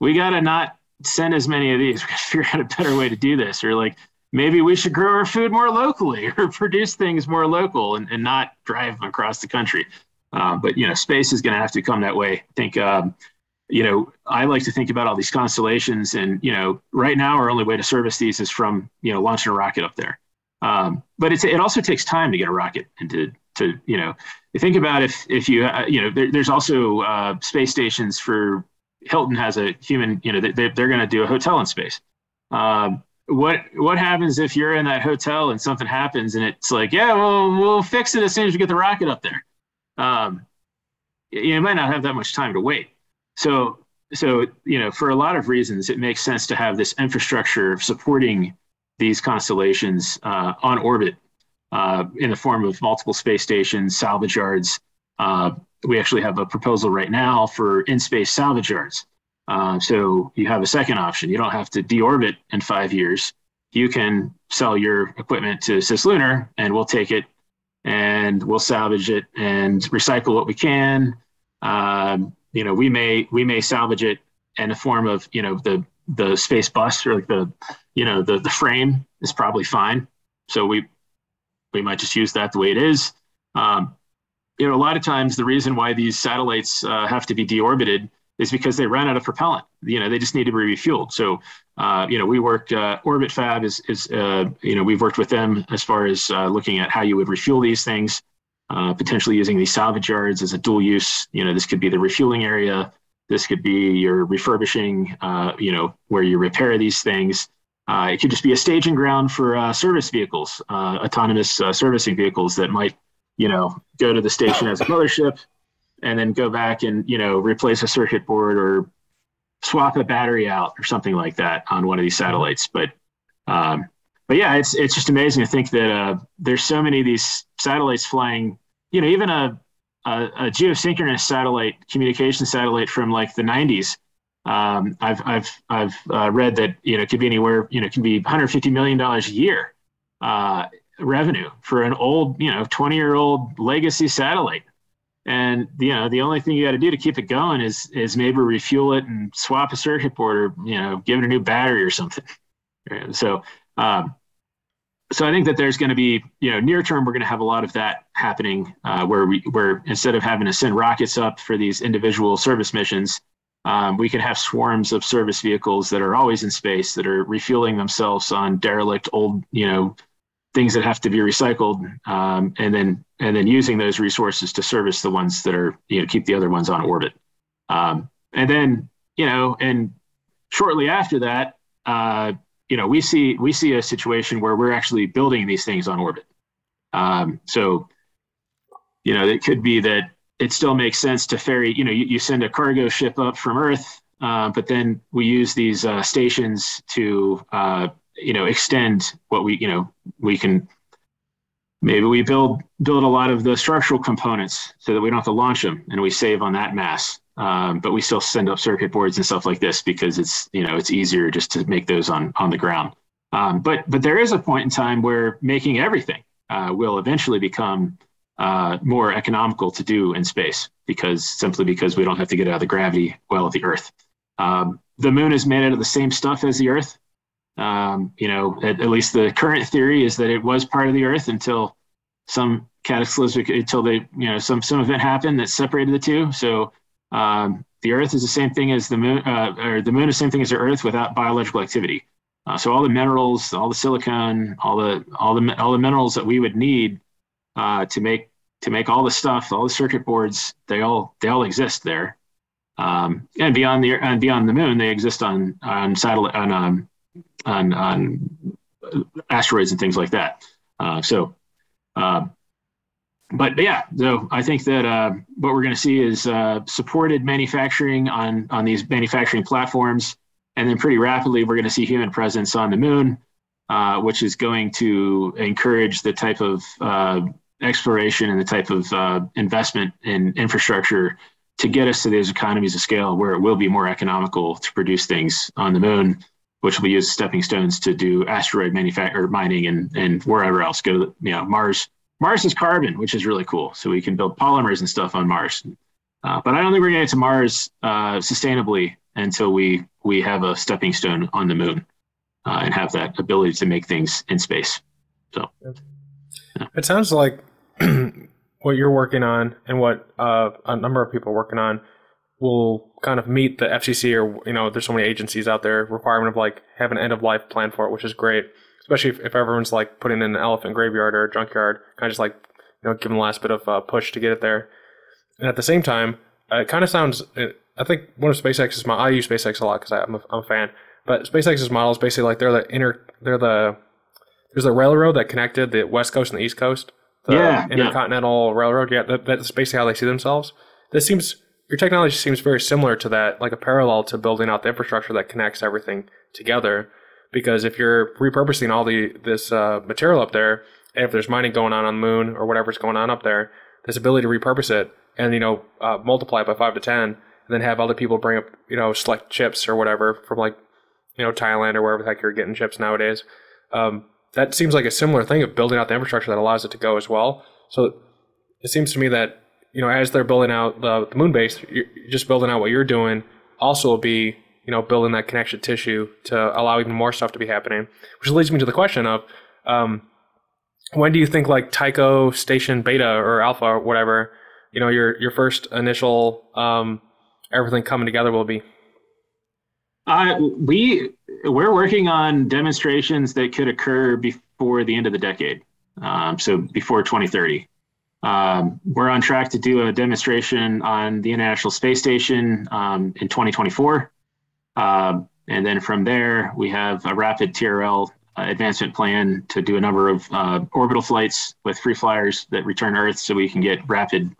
we got to not send as many of these. *laughs* We got to figure out a better way to do this. Or like maybe we should grow our food more locally *laughs* or produce things more local and, and not drive them across the country. Uh, but you know, space is going to have to come that way. I think um, you know I like to think about all these constellations, and you know, right now our only way to service these is from you know launching a rocket up there. Um, but it's, it also takes time to get a rocket into to you know think about if if you uh, you know there, there's also uh, space stations for Hilton has a human you know they, they're going to do a hotel in space. Um, what what happens if you're in that hotel and something happens and it's like yeah well we'll fix it as soon as we get the rocket up there. Um, you might not have that much time to wait. So so you know for a lot of reasons it makes sense to have this infrastructure supporting these constellations uh, on orbit uh, in the form of multiple space stations, salvage yards. Uh, we actually have a proposal right now for in-space salvage yards. Uh, so you have a second option. You don't have to deorbit in five years. You can sell your equipment to Cislunar, and we'll take it and we'll salvage it and recycle what we can. Um, you know, we may we may salvage it in the form of you know the the space bus or like the you know the the frame is probably fine. So we we might just use that the way it is. Um, you know, a lot of times the reason why these satellites uh, have to be deorbited is because they ran out of propellant. You know, they just need to be refueled. So, uh, you know, we worked, uh, Orbit Fab is, is uh, you know, we've worked with them as far as uh, looking at how you would refuel these things, uh, potentially using these salvage yards as a dual use. You know, this could be the refueling area. This could be your refurbishing, you know, where you repair these things. Uh, it could just be a staging ground for uh, service vehicles, uh, autonomous uh, servicing vehicles that might, you know, go to the station as a mothership, and then go back and you know replace a circuit board or swap a battery out or something like that on one of these satellites. But um, but yeah, it's it's just amazing to think that uh, there's so many of these satellites flying. You know, even a, a, a geosynchronous satellite, communication satellite from like the 90s um, I've I've I've uh, read that you know could be anywhere you know can be 150 million dollars a year uh, revenue for an old you know 20 year old legacy satellite, and you know the only thing you got to do to keep it going is is maybe refuel it and swap a circuit board or you know give it a new battery or something. *laughs* So um, so I think that there's going to be, you know, near term, we're going to have a lot of that happening, uh, where we, where instead of having to send rockets up for these individual service missions, um, we could have swarms of service vehicles that are always in space that are refueling themselves on derelict old, you know, things that have to be recycled, um, and then and then using those resources to service the ones that are, you know, keep the other ones on orbit. Um, and then, you know, and shortly after that, uh, you know, we see we see a situation where we're actually building these things on orbit. Um, so, you know, it could be that it still makes sense to ferry. You know, you, you send a cargo ship up from Earth, uh, but then we use these uh, stations to uh, you know extend what we you know we can. Maybe we build build a lot of the structural components so that we don't have to launch them, and we save on that mass. Um, but we still send up circuit boards and stuff like this because it's you know it's easier just to make those on on the ground. Um, but but there is a point in time where making everything uh, will eventually become uh, more economical to do in space because simply because we don't have to get out of the gravity well of the Earth. Um, the moon is made out of the same stuff as the Earth. Um, you know, at, at, least the current theory is that it was part of the Earth until some cataclysmic, until they, you know, some some event happened that separated the two. So um, the Earth is the same thing as the moon, uh, or the moon is the same thing as the Earth without biological activity. Uh, so all the minerals, all the silicon, all the all the all the minerals that we would need uh, to make to make all the stuff, all the circuit boards, they all they all exist there. Um, and beyond the and beyond the moon, they exist on on satellite on um, on on asteroids and things like that. Uh, so, uh, but yeah, so I think that uh, what we're going to see is uh, supported manufacturing on on these manufacturing platforms, and then pretty rapidly we're going to see human presence on the moon, uh, which is going to encourage the type of uh, exploration and the type of investment in infrastructure to get us to those economies of scale where it will be more economical to produce things on the moon, which will be used stepping stones to do asteroid manufacture mining and, and wherever else. Go you know Mars. Mars is carbon, which is really cool. So we can build polymers and stuff on Mars. Uh, but I don't think we're going to get to Mars uh, sustainably until we we have a stepping stone on the moon uh, and have that ability to make things in space. So. It sounds like *clears throat* what you're working on and what uh, a number of people working on will kind of meet the FCC or you know there's so many agencies out there requirement of like have an end of life plan for it, which is great. Especially if, if everyone's like putting in an elephant graveyard or a junkyard, kind of just like you know, give them the last bit of uh, push to get it there. And at the same time, uh, it kind of sounds. I think one of SpaceX's. My I use SpaceX a lot because I'm, I'm a fan. But SpaceX's model is basically like they're the inner. They're the there's a railroad that connected the West Coast and the East Coast. The Yeah, Intercontinental Railroad. Yeah, that, that's basically how they see themselves. This seems your technology seems very similar to that, like a parallel to building out the infrastructure that connects everything together. Because if you're repurposing all the this uh, material up there, and if there's mining going on on the moon or whatever's going on up there, this ability to repurpose it and you know uh, multiply it by five to ten, and then have other people bring up you know select chips or whatever from like you know Thailand or wherever the heck you're getting chips nowadays. Um, that seems like a similar thing of building out the infrastructure that allows it to go as well. So it seems to me that you know as they're building out the, the moon base, you're just building out what you're doing. Also, will be you know building that connection tissue to allow even more stuff to be happening. Which leads me to the question of um, when do you think like Tycho Station Beta or Alpha or whatever you know your your first initial um, everything coming together will be? Uh, we we're working on demonstrations that could occur before the end of the decade, um, so before 2030. Um, we're on track to do a demonstration on the International Space Station um, in 2024, um, and then from there we have a rapid TRL uh, advancement plan to do a number of uh, orbital flights with free flyers that return Earth, so we can get rapid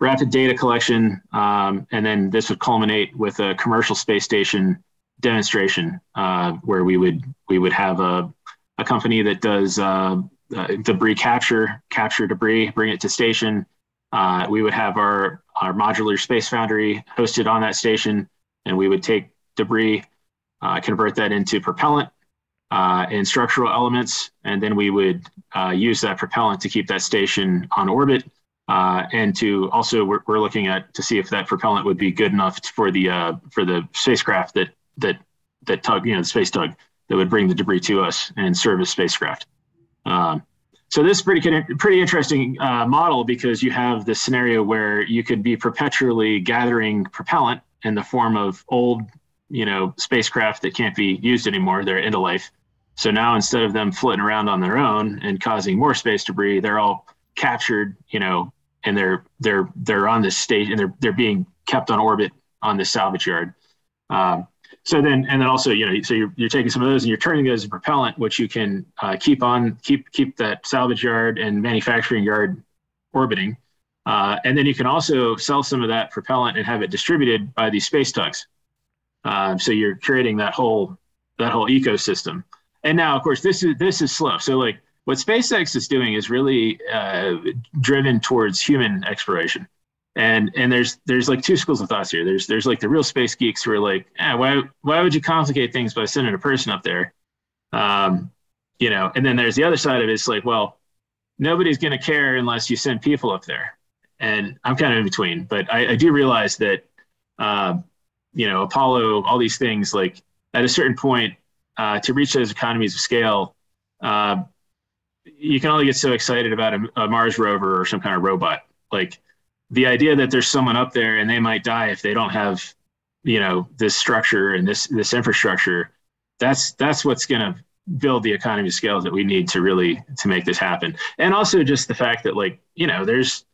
rapid data collection, um, and then this would culminate with a commercial space station demonstration uh, where we would we would have a, a company that does uh, uh, debris capture, capture debris, bring it to station. Uh, we would have our our modular space foundry hosted on that station, and we would take debris, uh, convert that into propellant uh, and structural elements, and then we would use that propellant to keep that station on orbit uh, and to also we're, we're looking at to see if that propellant would be good enough for the uh, for the spacecraft that that that tug you know the space tug that would bring the debris to us and serve as spacecraft. Um, so this is pretty pretty interesting uh, model because you have this scenario where you could be perpetually gathering propellant in the form of old you know spacecraft that can't be used anymore; they're of life. So now instead of them floating around on their own and causing more space debris, they're all captured, you know, and they're they're they're on this stage and they're they're being kept on orbit on this salvage yard. Um, so then and then also you know so you're, you're taking some of those and you're turning those into propellant, which you can uh, keep on keep keep that salvage yard and manufacturing yard orbiting. Uh, and then you can also sell some of that propellant and have it distributed by these space tugs. Um, so you're creating that whole that whole ecosystem. And now, of course, this is this is slow. So like what SpaceX is doing is really uh, driven towards human exploration. And and there's there's like two schools of thoughts here. There's there's like the real space geeks who are like, eh, why why would you complicate things by sending a person up there? Um, you know, and then there's the other side of it. It's like, well, nobody's going to care unless you send people up there. And I'm kind of in between, but I, I do realize that, uh, you know, Apollo, all these things, like at a certain point, uh, to reach those economies of scale, uh, you can only get so excited about a, a, Mars rover or some kind of robot. Like the idea that there's someone up there and they might die if they don't have, you know, this structure and this this infrastructure. That's that's what's going to build the economy of scale that we need to really to make this happen. And also just the fact that like you know there's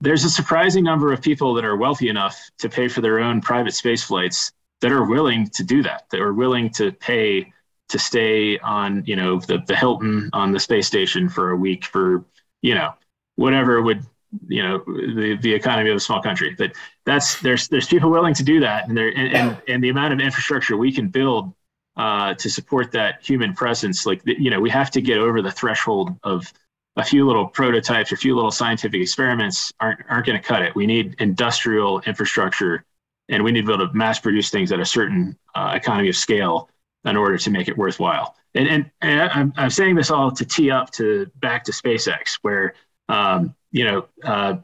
there's a surprising number of people that are wealthy enough to pay for their own private space flights that are willing to do that. That are willing to pay to stay on, you know, the, the Hilton on the space station for a week for, you know, whatever would, you know, the, the economy of a small country. But that's there's there's people willing to do that, and there and, and, and the amount of infrastructure we can build uh, to support that human presence, like you know, we have to get over the threshold of a few little prototypes, a few little scientific experiments aren't aren't going to cut it. We need industrial infrastructure, and we need to be able to mass produce things at a certain uh, economy of scale in order to make it worthwhile. And, and, and I'm, I'm saying this all to tee up to back to SpaceX, where um, you know uh,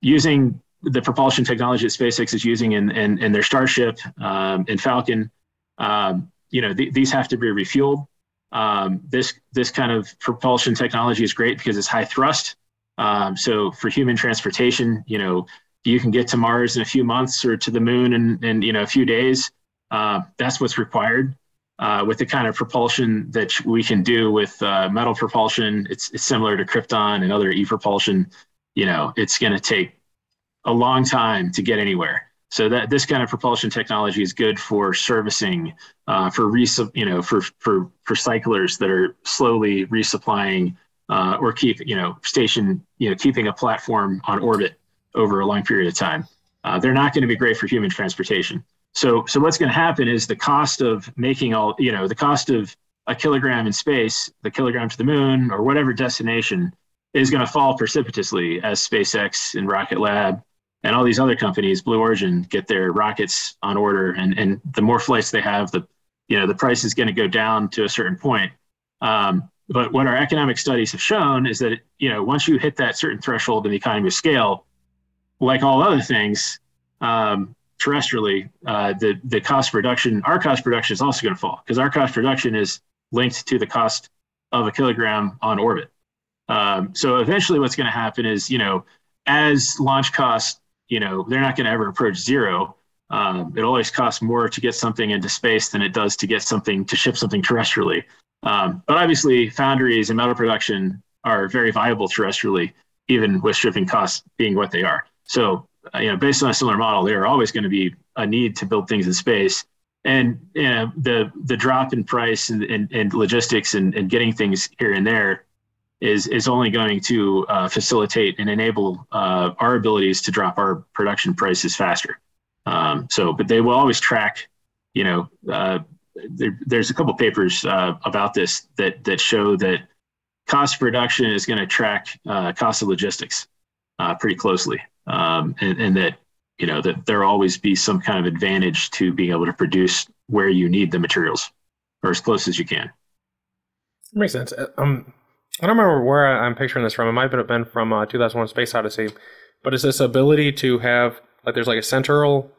using the propulsion technology that SpaceX is using in, in, in their Starship um, and Falcon, um, you know th- these have to be refueled. Um, this this kind of propulsion technology is great because it's high thrust. Um, so for human transportation, you know you can get to Mars in a few months or to the moon in, in you know a few days. Uh, that's what's required uh, with the kind of propulsion that we can do with uh, metal propulsion. It's, it's similar to Krypton and other e-propulsion you know, it's going to take a long time to get anywhere. So that this kind of propulsion technology is good for servicing, uh, for res- you know, for for for cyclers that are slowly resupplying uh, or keep you know station you know keeping a platform on orbit over a long period of time. Uh, they're not going to be great for human transportation. So so what's going to happen is the cost of making all you know the cost of a kilogram in space, the kilogram to the moon or whatever destination is going to fall precipitously as SpaceX and Rocket Lab and all these other companies, Blue Origin, get their rockets on order, and and the more flights they have, the you know the price is going to go down to a certain point. Um, but what our economic studies have shown is that you know once you hit that certain threshold in the economy of scale, like all other things, um, terrestrially, uh, the the cost production, our cost production is also going to fall because our cost production is linked to the cost of a kilogram on orbit. Um, so eventually, what's going to happen is you know as launch costs you know they're not going to ever approach zero. Um, it always costs more to get something into space than it does to get something to ship something terrestrially. Um, but obviously, foundries and metal production are very viable terrestrially, even with shipping costs being what they are. So, you know, based on a similar model, there are always going to be a need to build things in space. And you know, the the drop in price and, and, and logistics and, and getting things here and there is is only going to uh, facilitate and enable uh, our abilities to drop our production prices faster. Um, so, but they will always track. You know, uh, there, there's a couple papers uh, about this that that show that cost of production is going to track uh, cost of logistics uh, pretty closely, um, and, and that you know that there always be some kind of advantage to being able to produce where you need the materials or as close as you can. Makes sense. Um, I don't remember where I'm picturing this from. It might have been from uh, 2001: Space Odyssey, but it's this ability to have like there's like a central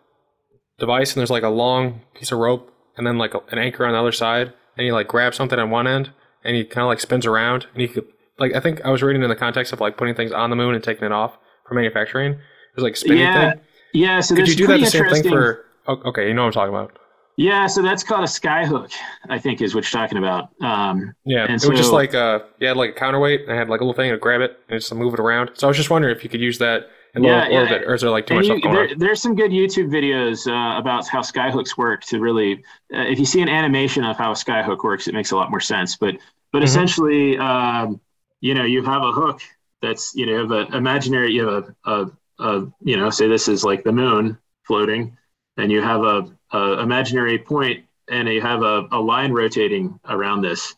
device and there's like a long piece of rope and then like a, an anchor on the other side, and you like grab something on one end and he kind of like spins around, and you could like I think I was reading in the context of like putting things on the moon and taking it off for manufacturing. There's like spinning yeah, thing. Yeah. So could you do that the same thing for? Oh, okay, you know what I'm talking about. Yeah, so that's called a skyhook, I think is what you're talking about. Um, yeah, and it so, was just like uh, you had like a counterweight. I had like a little thing to grab it and just move it around. So I was just wondering if you could use that in yeah, low orbit, or is there like too much you, there, There's some good YouTube videos uh, about how skyhooks work. To really, uh, if you see an animation of how a skyhook works, it makes a lot more sense. But but mm-hmm. essentially, um, you know, you have a hook that's you know, you have an imaginary, you have a, a, a you know, say this is like the moon floating, and you have a uh, imaginary point and you have a, a line rotating around this.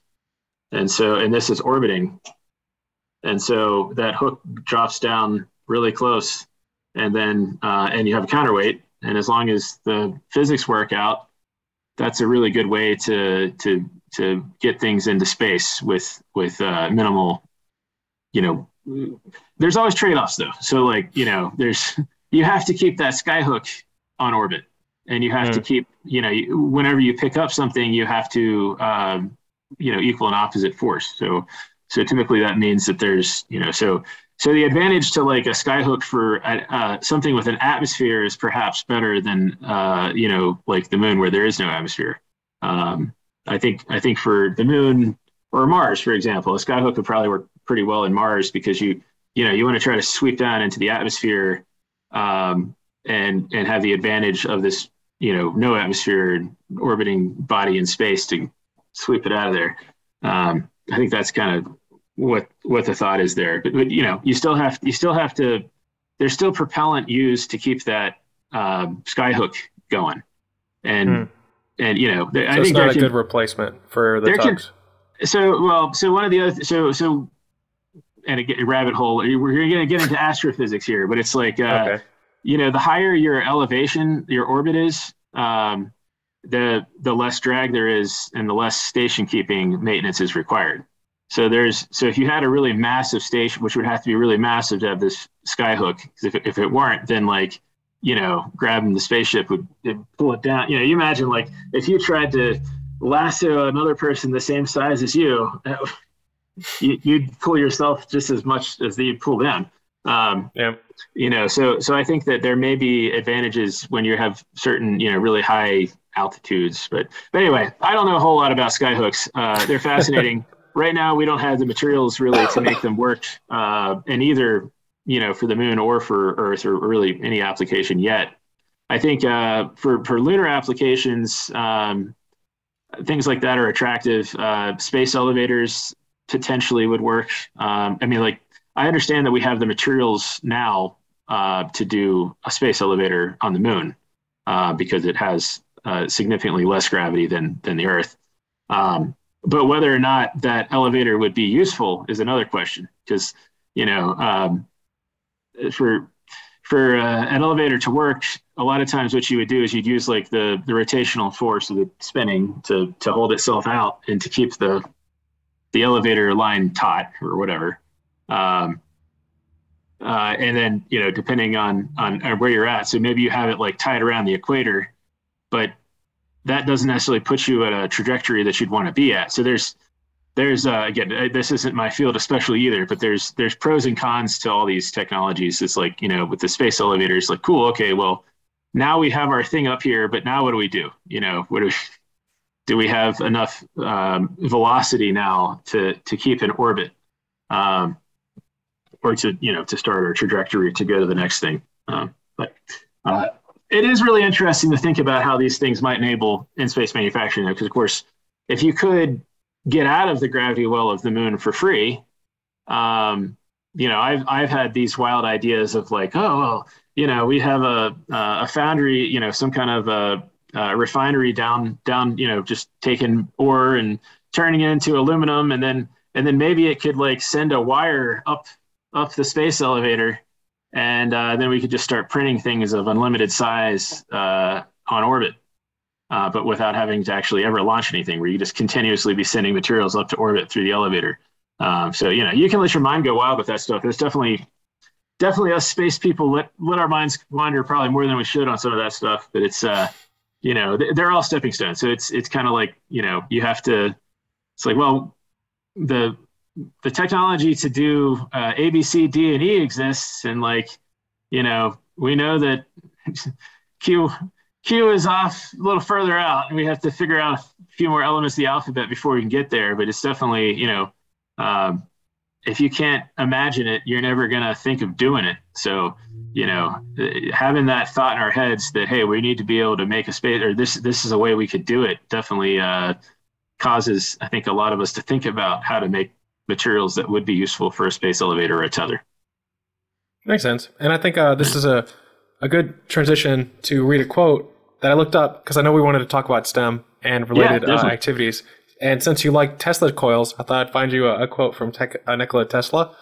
And so, and this is orbiting. And so that hook drops down really close and then, uh, and you have a counterweight. And as long as the physics work out, that's a really good way to, to, to get things into space with, with uh, minimal, you know, there's always trade-offs though. So like, you know, there's, *laughs* you have to keep that skyhook on orbit and you have mm. to keep you know whenever you pick up something you have to um, you know equal an opposite force so so typically that means that there's you know so so the advantage to like a skyhook for uh, uh, something with an atmosphere is perhaps better than uh, you know like the moon where there is no atmosphere um, i think i think for the moon or mars for example a skyhook would probably work pretty well in mars because you you know you want to try to sweep down into the atmosphere um, and and have the advantage of this you know no atmosphere orbiting body in space to sweep it out of there. Um, I think that's kind of what what the thought is there. But, but, you know, you still have you still have to. There's still propellant used to keep that um, skyhook going, and hmm. and you know, so I think it's not a can, good replacement for the tugs. Can, so well, so one of the other so so, and a, a rabbit hole. We're going to get into astrophysics here, but it's like uh, okay you know, the higher your elevation, your orbit is, um, the the less drag there is, and the less station keeping maintenance is required. So there's so if you had a really massive station, which would have to be really massive to have this skyhook, because if it, if it weren't, then like you know, grabbing the spaceship would pull it down. You know, you imagine like if you tried to lasso another person the same size as you, you would pull yourself just as much as they pull them. Um, yeah. You know, so so I think that there may be advantages when you have certain, you know, really high altitudes. But but anyway, I don't know a whole lot about skyhooks. Uh, they're *laughs* fascinating. right now, we don't have the materials really to make them work uh, in either you know, for the moon or for Earth or really any application yet. I think uh, for for lunar applications, um, things like that are attractive. Uh, space elevators potentially would work. Um, I mean, like I understand that we have the materials now uh, to do a space elevator on the moon uh, because it has uh, significantly less gravity than than the Earth. Um, but whether or not that elevator would be useful is another question because you know um, for for uh, an elevator to work a lot of times what you would do is you'd use like the the rotational force of the spinning to to hold itself out and to keep the the elevator line taut or whatever um, uh, and then you know depending on, on on where you're at so maybe you have it like tied around the equator but that doesn't necessarily put you at a trajectory that you'd want to be at. So there's there's uh, again this isn't my field especially either, but there's there's pros and cons to all these technologies. It's like you know with the space elevators, like cool, okay, well now we have our thing up here, but now what do we do? You know, what do we, do we have enough um, velocity now to to keep in orbit, um, or to you know to start our trajectory to go to the next thing? Um, but uh, it is really interesting to think about how these things might enable in space manufacturing, because of course, if you could get out of the gravity well of the moon for free, um, you know, I've I've had these wild ideas of like, oh, well, you know, we have a a foundry, you know, some kind of a, a refinery down down, you know, just taking ore and turning it into aluminum, and then and then maybe it could like send a wire up up the space elevator and uh, then we could just start printing things of unlimited size uh, on orbit, uh, but without having to actually ever launch anything. Where you just continuously be sending materials up to orbit through the elevator. Um, so you know you can let your mind go wild with that stuff. There's definitely definitely us space people let let our minds wander probably more than we should on some of that stuff. But it's uh you know they're all stepping stones. So it's it's kind of like you know you have to. It's like well the the technology to do uh, A, B, C, D, and E exists, and like, you know, we know that *laughs* Q Q is off a little further out, and we have to figure out a few more elements of the alphabet before we can get there. But it's definitely, you know, um, if you can't imagine it, you're never gonna think of doing it. So, you know, having that thought in our heads that hey, we need to be able to make a space, or this this is a way we could do it, definitely uh, causes I think a lot of us to think about how to make materials that would be useful for a space elevator or a tether. Makes sense. And I think uh, this is a, a good transition to read a quote that I looked up because I know we wanted to talk about STEM and related yeah, uh, activities. And since you like Tesla coils, I thought I'd find you a, a quote from Tech, uh, Nikola Tesla.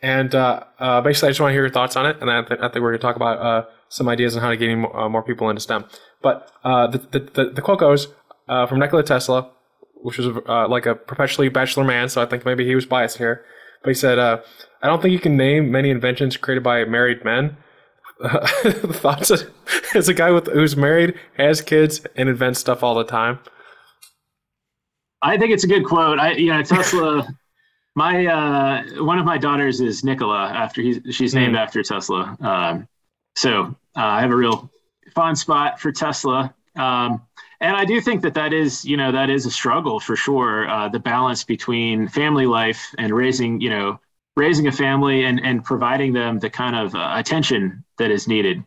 And uh, uh, basically, I just want to hear your thoughts on it. And I, th- I think we're going to talk about uh, some ideas on how to get more, more people into STEM. But the, the, the, the, quote goes from Nikola Tesla which was uh, like a perpetually bachelor man, so I think maybe he was biased here. But he said, uh, "I don't think you can name many inventions created by married men." Uh, *laughs* thoughts as a guy with who's married, has kids, and invents stuff all the time. I think it's a good quote. I yeah, *laughs* Tesla. my uh, one of my daughters is Nikola. After he's she's named mm. after Tesla. Um, so uh, I have a real fond spot for Tesla. Um, and I do think that that is, you know, that is a struggle for sure. Uh, the balance between family life and raising, you know, raising a family and and providing them the kind of uh, attention that is needed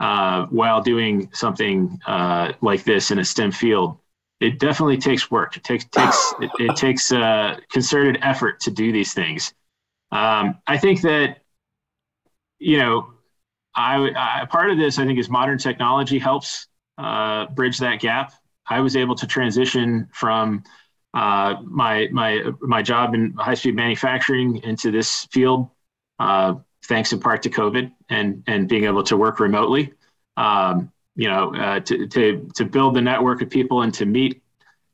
uh, while doing something uh, like this in a STEM field. It definitely takes work. It takes takes *laughs* it, it takes uh, concerted effort to do these things. Um, I think that, you know, I, I part of this I think is modern technology helps uh, bridge that gap. I was able to transition from uh, my my my job in high speed manufacturing into this field, uh, thanks in part to COVID and and being able to work remotely. Um, you know, uh, to to to build the network of people and to meet,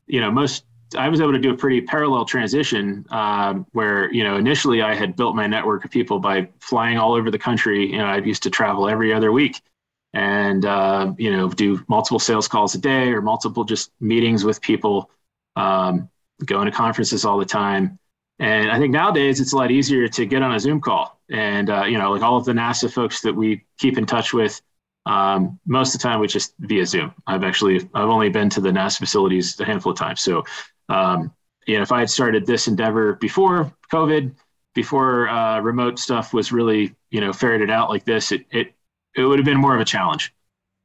you know, most. I was able to do a pretty parallel transition um, where, you know, initially I had built my network of people by flying all over the country. You know, I used to travel every other week and uh, you know do multiple sales calls a day or multiple just meetings with people um, going to conferences all the time and i think nowadays it's a lot easier to get on a zoom call and uh, you know like all of the nasa folks that we keep in touch with um, most of the time we just via zoom. I've actually i've only been to the nasa facilities a handful of times. So um, you know if i had started this endeavor before covid before uh, remote stuff was really you know ferreted out like this, it it it would have been more of a challenge.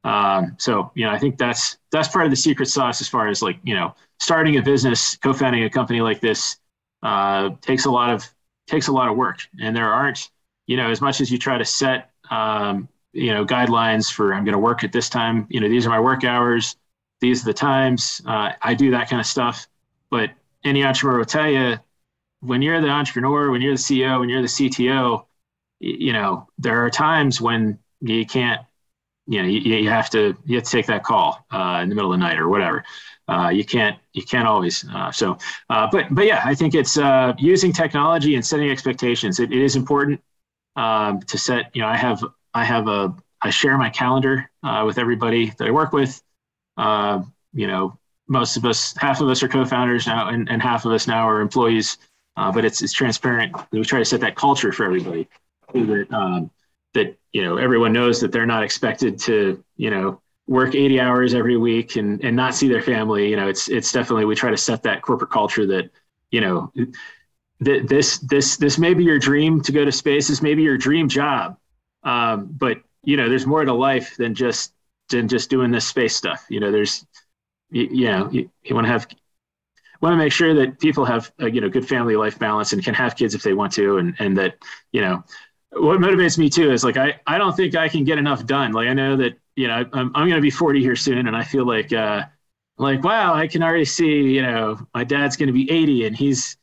Um, so you know, I think that's that's part of the secret sauce as far as like you know starting a business, co-founding a company like this uh, takes a lot of takes a lot of work, and there aren't you know as much as you try to set um, you know guidelines for I'm going to work at this time. You know, these are my work hours. These are the times. Uh, I do that kind of stuff. But any entrepreneur will tell you when you're the entrepreneur, when you're the CEO, when you're the CTO, you know, there are times when you can't, you know, you, you have to you have to take that call uh, in the middle of the night or whatever. Uh, you can't you can't always. Uh, so, uh, but but yeah, I think it's uh, using technology and setting expectations. it, it is important um, to set. You know, I have I have a I share my calendar uh, with everybody that I work with. you know, most of us, half of us are co-founders now, and, and half of us now are employees. Uh, but it's it's transparent. We try to set that culture for everybody, so that um, that you know everyone knows that they're not expected to you know work 80 hours every week and and not see their family. You know, it's it's definitely we try to set that corporate culture that you know th- this this this may be your dream to go to space. This may be your dream job, um, but you know there's more to life than just than just doing this space stuff. You know, there's you, you know you, you want to have want to make sure that people have a, you know good family life balance and can have kids if they want to and and that you know what motivates me too is like I I don't think I can get enough done like I know that you know I'm I'm going to be 40 here soon and I feel like uh like wow I can already see you know my dad's going to be 80 and he's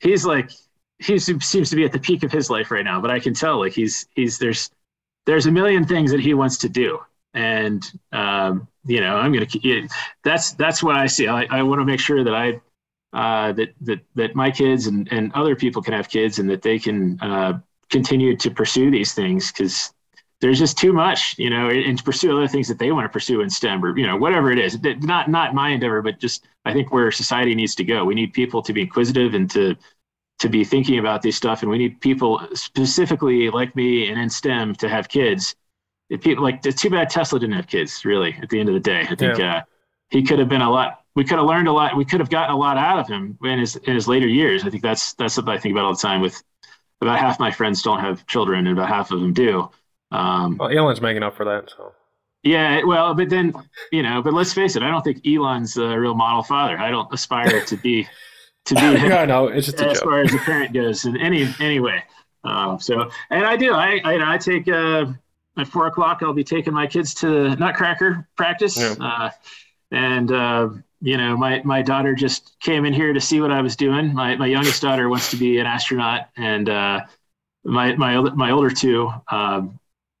he's like he seems to be at the peak of his life right now but I can tell like he's he's there's there's a million things that he wants to do and um, you know i'm gonna that's that's what i see i, I want to make sure that i uh, that that that my kids and, and other people can have kids and that they can uh, continue to pursue these things because there's just too much, you know, and, to pursue other things that they want to pursue in STEM or you know whatever it is. Not not my endeavor, but just I think where society needs to go. We need people to be inquisitive and to to be thinking about this stuff, and we need people specifically like me and in STEM to have kids. If people like it's too bad Tesla didn't have kids. Really, at the end of the day, I think yeah. uh, he could have been a lot we could have learned a lot. We could have gotten a lot out of him in his in his later years. I think that's that's what I think about all the time. With about half my friends don't have children, and about half of them do. Um, well, Elon's making up for that. So yeah, well, but then you know, but let's face it. I don't think Elon's a real model father. I don't aspire to be to be. yeah, *laughs* no, it's just as joke. far as a parent goes. In any anyway, um, so and I do. I I, I take uh, at four o'clock. I'll be taking my kids to Nutcracker practice. Yeah. Uh, and uh, you know, my my daughter just came in here to see what I was doing. My my youngest daughter wants to be an astronaut, and uh, my my my older two, um,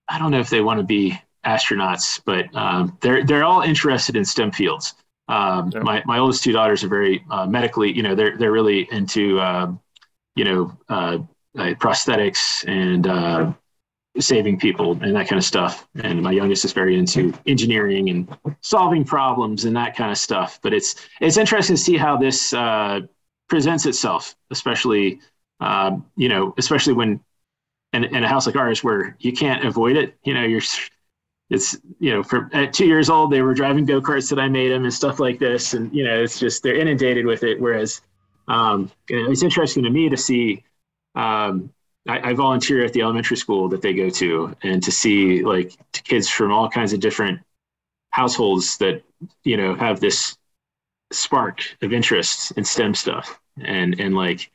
I don't know if they want to be astronauts, but um, they're they're all interested in STEM fields. Um, yeah. My my oldest two daughters are very uh, medically, you know, they're they're really into, um, you know, uh, prosthetics and uh, saving people and that kind of stuff. And my youngest is very into engineering and solving problems and that kind of stuff. But it's it's interesting to see how this uh, presents itself, especially um, you know, especially when in, in a house like ours where you can't avoid it. You know, you're it's you know, for at two years old they were driving go karts that I made them and stuff like this, and you know, it's just they're inundated with it. Whereas um, it's interesting to me to see um, I, I, volunteer at the elementary school that they go to, and to see like kids from all kinds of different households that you know have this spark of interest in STEM stuff, and and like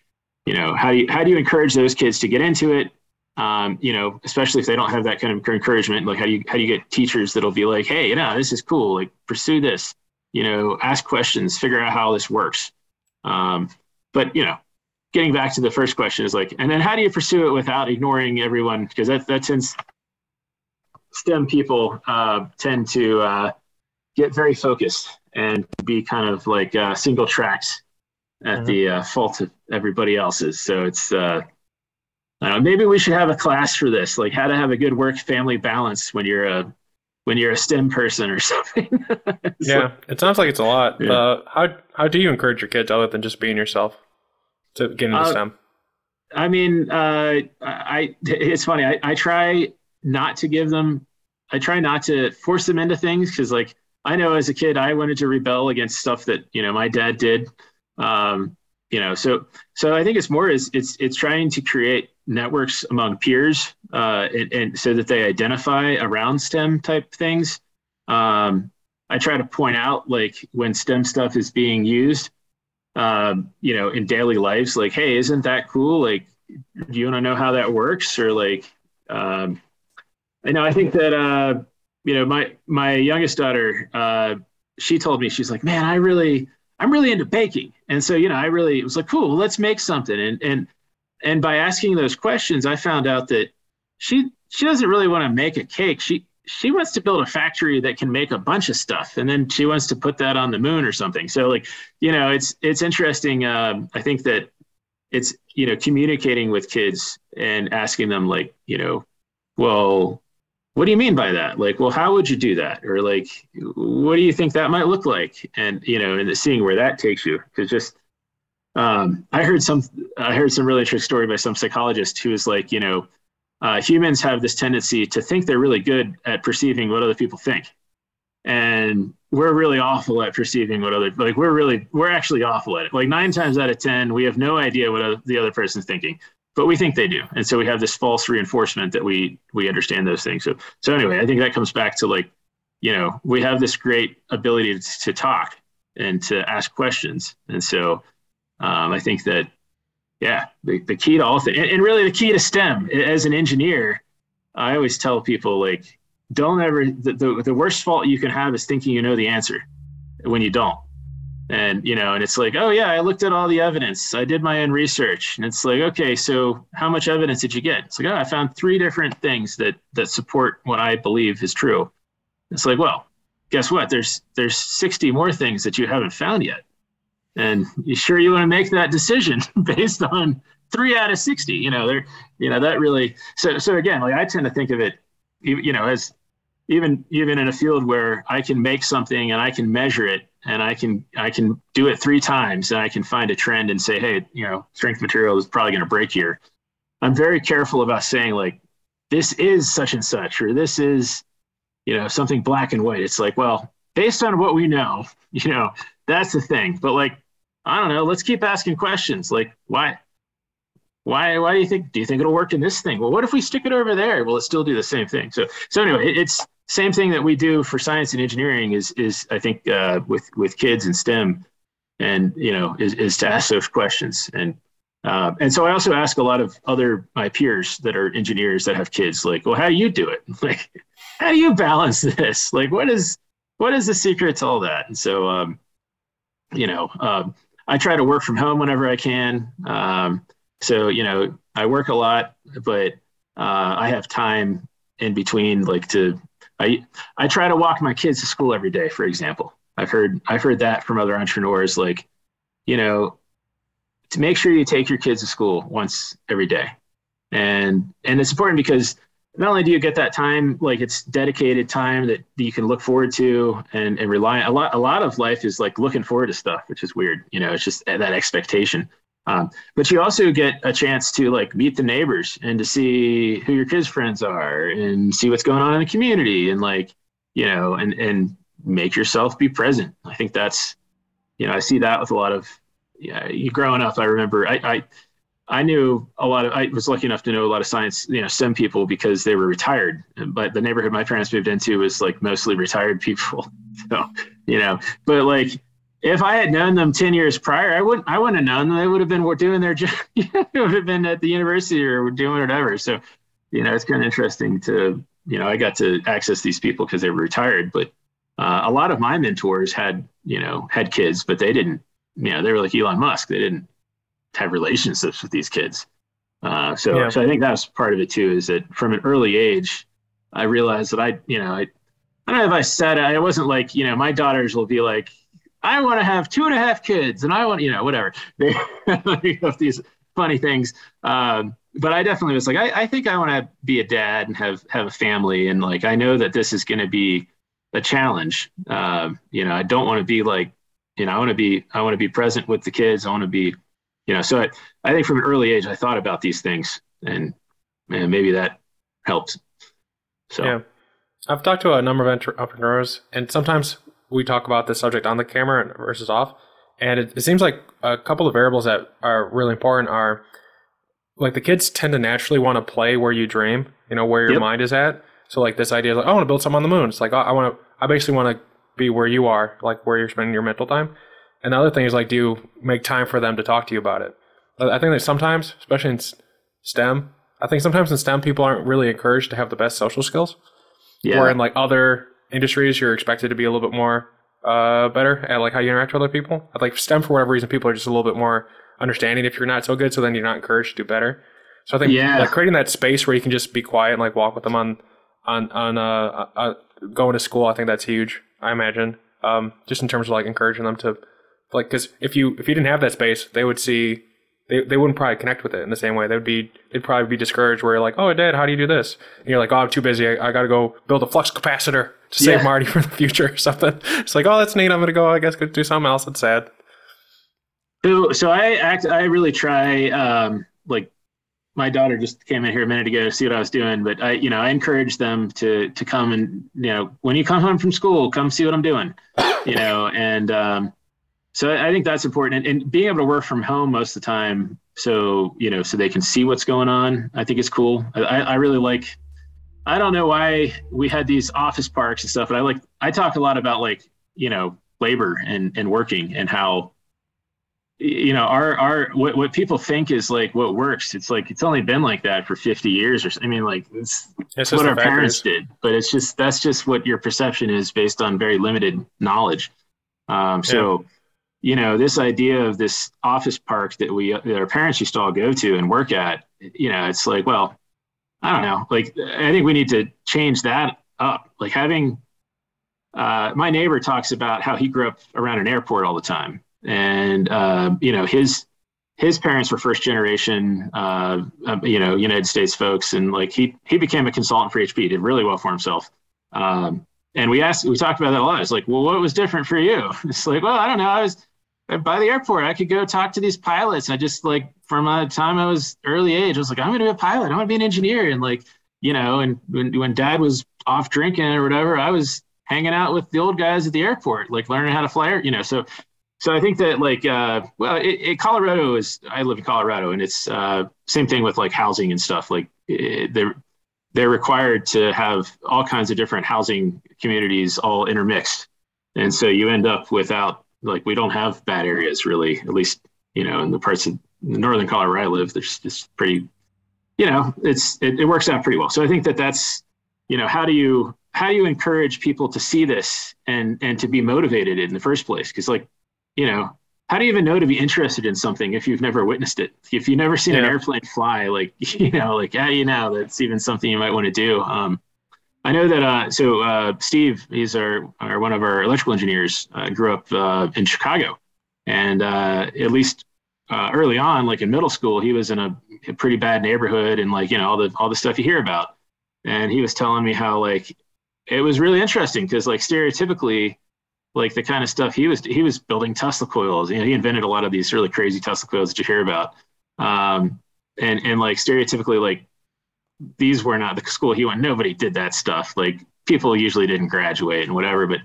you know how do you how do you encourage those kids to get into it? Um, you know, especially if they don't have that kind of encouragement, like how do you how do you get teachers that'll be like, hey, you know, this is cool, like pursue this, you know, ask questions, figure out how this works. Um, but you know, getting back to the first question is like, and then how do you pursue it without ignoring everyone? Because that that tends STEM people uh, tend to uh, get very focused and be kind of like uh, single tracks at mm-hmm. the uh, fault of everybody else's. So it's uh, maybe we should have a class for this, like how to have a good work family balance when you're a when you're a STEM person or *laughs* something. yeah, like, it sounds like it's a lot. Yeah. Uh, how how do you encourage your kids other than just being yourself? to get into uh, STEM? I mean, uh, I *laughs* it's funny. I, I try not to give them. I try not to force them into things because, like, I know as a kid I wanted to rebel against stuff that you know my dad did. Um, you know, so so I think it's more is it's it's trying to create networks among peers, uh, and, and so that they identify around STEM type things. Um, I try to point out like when STEM stuff is being used, um, you know, in daily lives, like, hey, isn't that cool? Like, do you want to know how that works? Or like, um, I know I think that uh, you know my my youngest daughter, uh, she told me she's like, man, I really I'm really into baking, and so you know, I really it was like, cool, let's make something, and and and by asking those questions, I found out that she she doesn't really want to make a cake. She she wants to build a factory that can make a bunch of stuff and then she wants to put that on the moon or something. So like you know it's it's interesting um, i think that it's you know communicating with kids and asking them like you know well what do you mean by that? Like well how would you do that? Or like what do you think that might look like? And you know and seeing where that takes you. Because just um, i heard some i heard some really interesting story by some psychologist who was like you know uh, humans have this tendency to think they're really good at perceiving what other people think. And we're really awful at perceiving what other like we're really we're actually awful at it. Like nine times out of ten we have no idea what the other person's thinking but we think they do. And so we have this false reinforcement that we we understand those things. So so anyway i think that comes back to like you know we have this great ability to, to talk and to ask questions. And so um, i think that yeah, the, the key to all things, and, and really the key to STEM as an engineer, I always tell people like, don't ever, the, the, the worst fault you can have is thinking you know the answer when you don't. And, you know, and it's like, oh yeah, I looked at all the evidence. I did my own research. And it's like, okay, so how much evidence did you get? It's like, oh, I found three different things that, that support what I believe is true. It's like, well, guess what? There's, there's 60 more things that you haven't found yet and you sure you want to make that decision *laughs* based on three out of 60 you know there you know that really so so again like i tend to think of it you know as even even in a field where i can make something and i can measure it and i can i can do it three times and i can find a trend and say hey you know strength material is probably going to break here i'm very careful about saying like this is such and such or this is you know something black and white it's like well based on what we know *laughs* you know that's the thing but like I don't know. Let's keep asking questions. Like, why? Why? Why do you think? Do you think it'll work in this thing? Well, what if we stick it over there? Will it still do the same thing? So, so anyway, it's same thing that we do for science and engineering. Is is I think uh, with with kids and STEM, and you know, is is to ask those questions. And uh, and so I also ask a lot of other my peers that are engineers that have kids. Like, well, how do you do it? *laughs* Like, how do you balance this? *laughs* Like, what is what is the secret to all that? And so, um, you know. Um, I try to work from home whenever I can. Um, so you know, I work a lot, but uh, I have time in between, like to I I try to walk my kids to school every day. For example, I've heard I've heard that from other entrepreneurs, like you know, to make sure you take your kids to school once every day, and and it's important because not only do you get that time, like it's dedicated time that you can look forward to and, and rely a lot. A lot of life is like looking forward to stuff, which is weird. You know, it's just that expectation. Um, but you also get a chance to like meet the neighbors and to see who your kids' friends are and see what's going on in the community and like, you know, and, and make yourself be present. I think that's, you know, I see that with a lot of, yeah, you growing up, I remember I, I I knew a lot of, I was lucky enough to know a lot of science, you know, STEM people because they were retired. But the neighborhood my parents moved into was like mostly retired people. *laughs* So, you know, but like if I had known them 10 years prior, I wouldn't, I wouldn't have known them. They would have been doing their *laughs* job, would have been at the university or doing whatever. So, you know, it's kind of interesting to, you know, I got to access these people because they were retired, but uh, a lot of my mentors had, you know, had kids, but they didn't, you know, they were like Elon Musk. They didn't, have relationships with these kids. Uh, so, yeah. so I think that's part of it too. Is that from an early age, I realized that I, you know, I, I don't know if I said it. I wasn't like, you know, my daughters will be like, I want to have two and a half kids, and I want, you know, whatever. *laughs* They have these funny things. Um, but I definitely was like, I, I think I want to be a dad and have have a family, and like I know that this is going to be a challenge. Um, you know, I don't want to be like, you know, I want to be I want to be present with the kids. I want to be you know, so I, I think from an early age, I thought about these things and, and maybe that helped. So, yeah, I've talked to a number of entrepreneurs and sometimes we talk about this subject on the camera versus off. And it, it seems like a couple of variables that are really important are like the kids tend to naturally want to play where you dream, you know, where your Yep. mind is at. So like this idea is like, I want to build something on the moon. It's like, I want to, I basically want to be where you are, like where you're spending your mental time. And the other thing is like, do you make time for them to talk to you about it? I I think that sometimes, especially in STEM, I think sometimes in STEM people aren't really encouraged to have the best social skills. Yeah. Or in like other industries, you're expected to be a little bit more uh, better at like how you interact with other people. I like STEM for whatever reason, people are just a little bit more understanding if you're not so good, so then you're not encouraged to do better. So I think Yeah. like creating that space where you can just be quiet and like walk with them on on on uh, uh going to school, I think that's huge. I imagine um, just in terms of like encouraging them to like because if you if you didn't have that space, they would see. They, they wouldn't probably connect with it in the same way. They would be they'd probably be discouraged. Where you're like, oh, Dad, how do you do this? And you're like, oh, I'm too busy. I, I got to go build a flux capacitor to save Yeah. Marty *laughs* for the future or something. It's like, oh, that's neat. I'm gonna go. I guess go do something else. That's sad. So, so I act, I really try, um, like my daughter just came in here a minute ago to see what I was doing, but I, you know, I encourage them to, to come and, you know, when you come home from school, come see what I'm doing, you know, and, um, so I think that's important and, and being able to work from home most of the time. So, you know, so they can see what's going on. I think it's cool. I, I really like, I don't know why we had these office parks and stuff, but I like, I talk a lot about like, you know, labor and, and working and how, you know our our what, what people think is like what works it's like it's only been like that for 50 years or so- i mean like it's, It's what our parents did but it's just that's just what your perception is based on very limited knowledge um, so you know this idea of this office park that we that our parents used to all go to and work at you know it's like well i don't know. Like i think we need to change that up. Like having uh, my neighbor talks about how he grew up around an airport all the time. And uh, you know his his parents were first generation uh, uh, you know united states folks. And like he he became a consultant for hp did really well for himself. Um, and we asked we talked about that a lot. It's like well what was different for you? *laughs* It's like well i don't know. I was by the airport i could go talk to these pilots i just like from the time i was early age i was like i'm going to be a pilot i want to be an engineer and like you know and when, when dad was off drinking or whatever i was hanging out with the old guys at the airport like learning how to fly you know so so I think that like uh, well, it, it, Colorado is. I live in Colorado, and it's uh, same thing with like housing and stuff. Like it, they're they're required to have all kinds of different housing communities all intermixed, and so you end up without like we don't have bad areas really. At least you know in the parts of northern Colorado I live, there's just pretty, you know, it's it, it works out pretty well. So I think that that's you know how do you how do you encourage people to see this and and to be motivated in the first place? Because like you know, how do you even know to be interested in something if you've never witnessed it? If you've never seen an airplane fly, like *laughs* you know, like how do you know that's even something you might want to do? Um, I know that. Uh, so uh, Steve, he's our, our one of our electrical engineers, uh, grew up uh, in Chicago, and uh, at least uh, early on, like in middle school, he was in a, a pretty bad neighborhood, and like you know all the all the stuff you hear about. And he was telling me how like it was really interesting because like stereotypically like the kind of stuff he was he was building Tesla coils. You know, he invented a lot of these really crazy Tesla coils that you hear about. Um, and and like stereotypically, like these were not the *laughs* school he went. Nobody did that stuff. Like people usually didn't graduate and whatever, but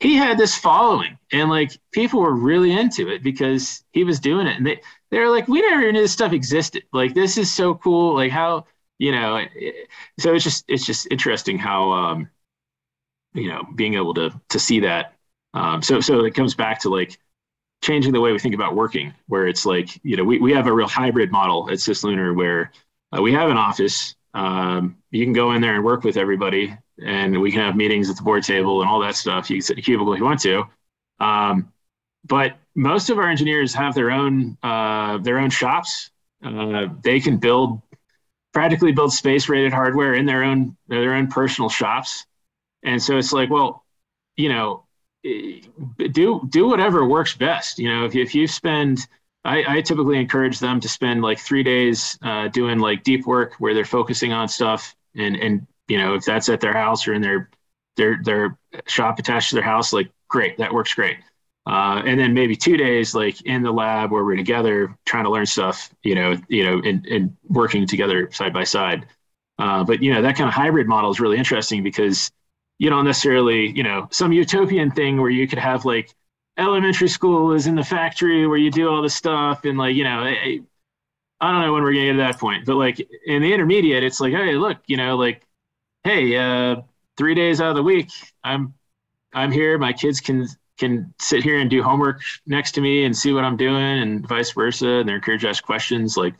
he had this following, and like people were really into it because he was doing it, and they they were like, we never knew this stuff existed. Like this is so cool. Like how you know. It, so it's just it's just interesting how um, you know being able to to see that um, so so it comes back to like changing the way we think about working, where it's like you know we, we have a real hybrid model at CisLunar where uh, we have an office. Um, you can go in there and work with everybody, and we can have meetings at the board table and all that stuff. You can sit in a cubicle if you want to. Um, but most of our engineers have their own uh, their own shops. Uh, they can build practically build space rated hardware in their own their own personal shops, and so it's like, well, you know, do do whatever works best. You know, if, if you spend, I, I typically encourage them to spend like three days uh, doing like deep work where they're focusing on stuff, and and you know if that's at their house or in their their their shop attached to their house, like great, that works great. Uh, and then maybe two days like in the lab where we're together trying to learn stuff, you know, you know, and, and working together side by side. Uh, but you know that kind of hybrid model is really interesting because you don't necessarily, you know, some utopian thing where you could have like elementary school is in the factory where you do all this stuff and like you know I, I don't know when we're gonna get to that point but like in the intermediate it's like hey look you know like hey uh three days out of the week i'm i'm here. My kids can can sit here and do homework next to me and see what i'm doing and vice versa. And they're encouraged to ask questions like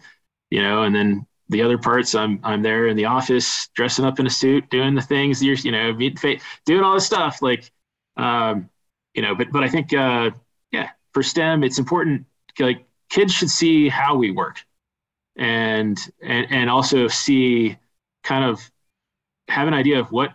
you know and then the other parts i'm i'm there in the office dressing up in a suit doing the things you're you know doing all this stuff like um you know, but but I think uh, yeah, for STEM, it's important. Like kids should see how we work, and and and also see kind of have an idea of what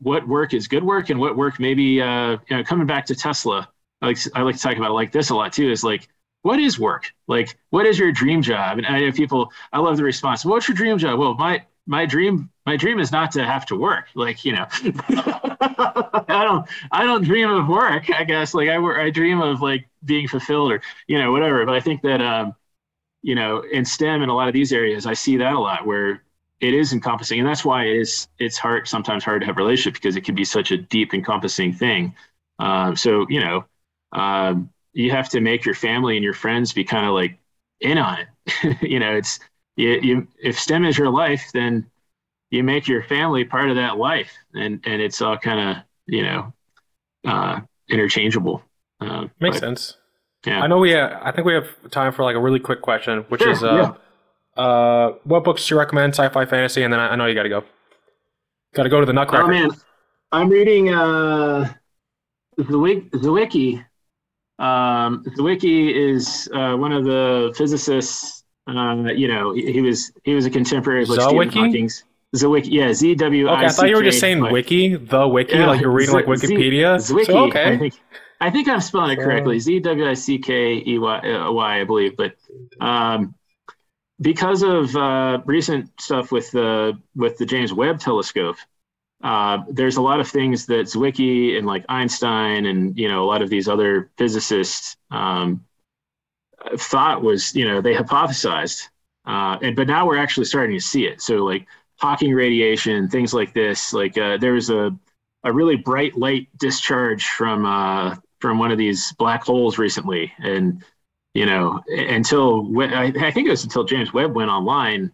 what work is good work and what work maybe uh, you know coming back to Tesla. I like I like to talk about it like this a lot too. Is like what is work? Like what is your dream job? And I have people. I love the response. What's your dream job? Well, my my dream my dream is not to have to work like you know. *laughs* I don't i don't dream of work i guess. Like i work i dream of like being fulfilled or you know whatever. But i think that um you know in stem in a lot of these areas i see that a lot where it is encompassing. And that's why it is it's hard sometimes hard to have relationship because it can be such a deep encompassing thing. Um, so you know um, you have to make your family and your friends be kind of like in on it. *laughs* You know it's you, you if STEM is your life, then you make your family part of that life, and and it's all kind of you know uh, interchangeable. Uh, Makes but, sense. Yeah, I know we. Uh, I think we have time for like a really quick question, which sure, is, uh, yeah. uh, what books do you recommend? Sci-fi, fantasy, and then I, I know you got to go. Got to go to the Nutcracker. Oh man, I'm reading uh, the wiki. Um, is uh, one of the physicists uh, you know, he, he, was he was a contemporary of like Stephen Hawking's. Zwicky, yeah, Z W I. Okay, I thought you were just saying wiki, the wiki, yeah, like you're reading like Wikipedia. Z- Zwicky, so, okay. I think, I think I'm spelling it correctly. Z W I C K E Y, uh, I believe. But um, because of uh, recent stuff with the with the James Webb Telescope, uh, there's a lot of things that Zwicky and like Einstein and you know a lot of these other physicists um, thought was, you know, they hypothesized, uh, and but now we're actually starting to see it. So like Hawking radiation, things like this. Like uh, there was a a really bright light discharge from uh, from one of these black holes recently, and you know, until I, I think it was until James Webb went online,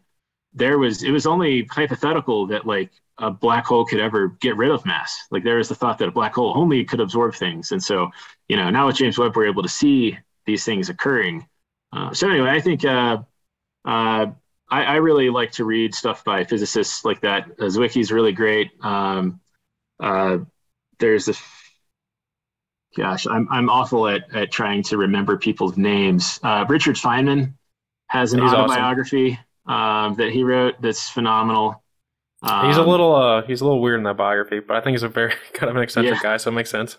there was it was only hypothetical that like a black hole could ever get rid of mass. Like there was the thought that a black hole only could absorb things, and so you know now with James Webb we're able to see these things occurring. Uh, so anyway, I think uh, uh, I, I, really like to read stuff by physicists like that. Uh, is really great. Um, uh, there's a gosh, I'm I'm awful at at trying to remember people's names. Uh, Richard Feynman has an He's autobiography awesome. um, that he wrote that's phenomenal. Um, he's a um, little uh, he's a little weird in that biography, but I think he's a very *laughs* kind of an eccentric yeah. guy, so it makes sense.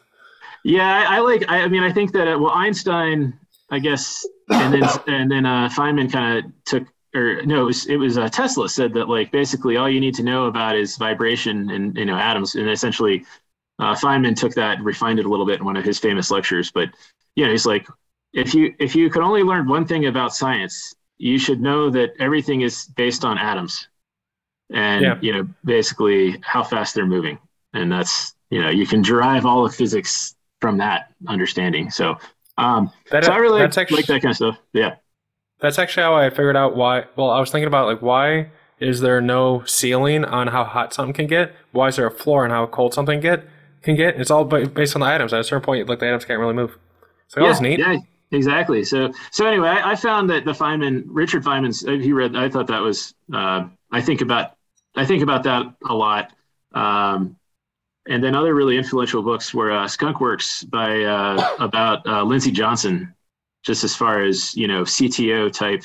Yeah, I, I like. I, I, mean, I think that uh, well, Einstein, I guess, and then *coughs* and then uh, Feynman kind of took, or no, it was it was uh, Tesla said that like basically all you need to know about is vibration and you know atoms, and essentially uh, Feynman took that, refined it a little bit in one of his famous lectures. But you know, he's like, if you if you could only learn one thing about science, you should know that everything is based on atoms, and yeah. you know basically how fast they're moving, and that's you know you can derive all of physics from that understanding. So, um, that, so I really like, actually, like that kind of stuff. Yeah. That's actually how I figured out why. Well, I was thinking about like why is there no ceiling on how hot something can get? Why is there a floor on how cold something get can get? It's all based on the atoms. At a certain point, like the atoms can't really move. So that yeah, was neat. Yeah, exactly. So so anyway, I, I, found that the Feynman, Richard Feynman's, uh, he read. I thought that was. Uh, I think about. I think about that a lot. Um, and then other really influential books were uh, Skunk Works by uh, about uh, Lindsey Johnson, just as far as you know CTO type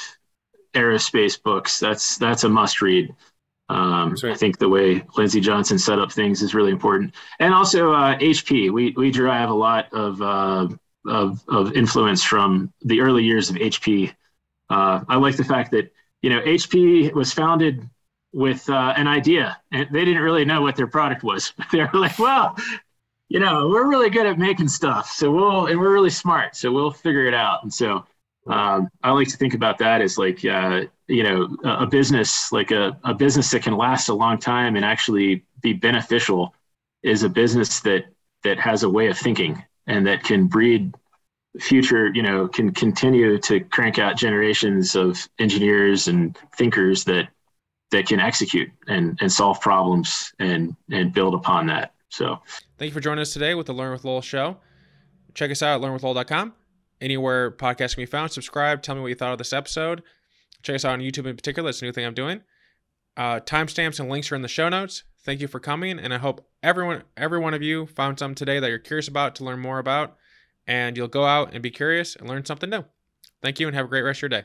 aerospace books. That's that's a must read. Um, I think the way Lindsey Johnson set up things is really important, and also HP. Uh, we we derive a lot of uh, of of influence from the early years of HP. Uh, I like the fact that you know HP was founded with uh, an idea and they didn't really know what their product was *laughs* they were like well you know we're really good at making stuff so we'll and we're really smart so we'll figure it out and so um, i like to think about that as like uh, you know a, a business like a, a business that can last a long time and actually be beneficial is a business that that has a way of thinking and that can breed future, you know, can continue to crank out generations of engineers and thinkers that that can execute and, and solve problems and and build upon that. So thank you for joining us today with the Learn with Lowell show. Check us out at learnwithlowell.com. Anywhere podcasts can be found, subscribe. Tell me what you thought of this episode. Check us out on YouTube in particular. It's a new thing I'm doing. Uh, timestamps and links are in the show notes. Thank you for coming, and I hope everyone, every one of you, found something today that you're curious about to learn more about, and you'll go out and be curious and learn something new. Thank you, and have a great rest of your day.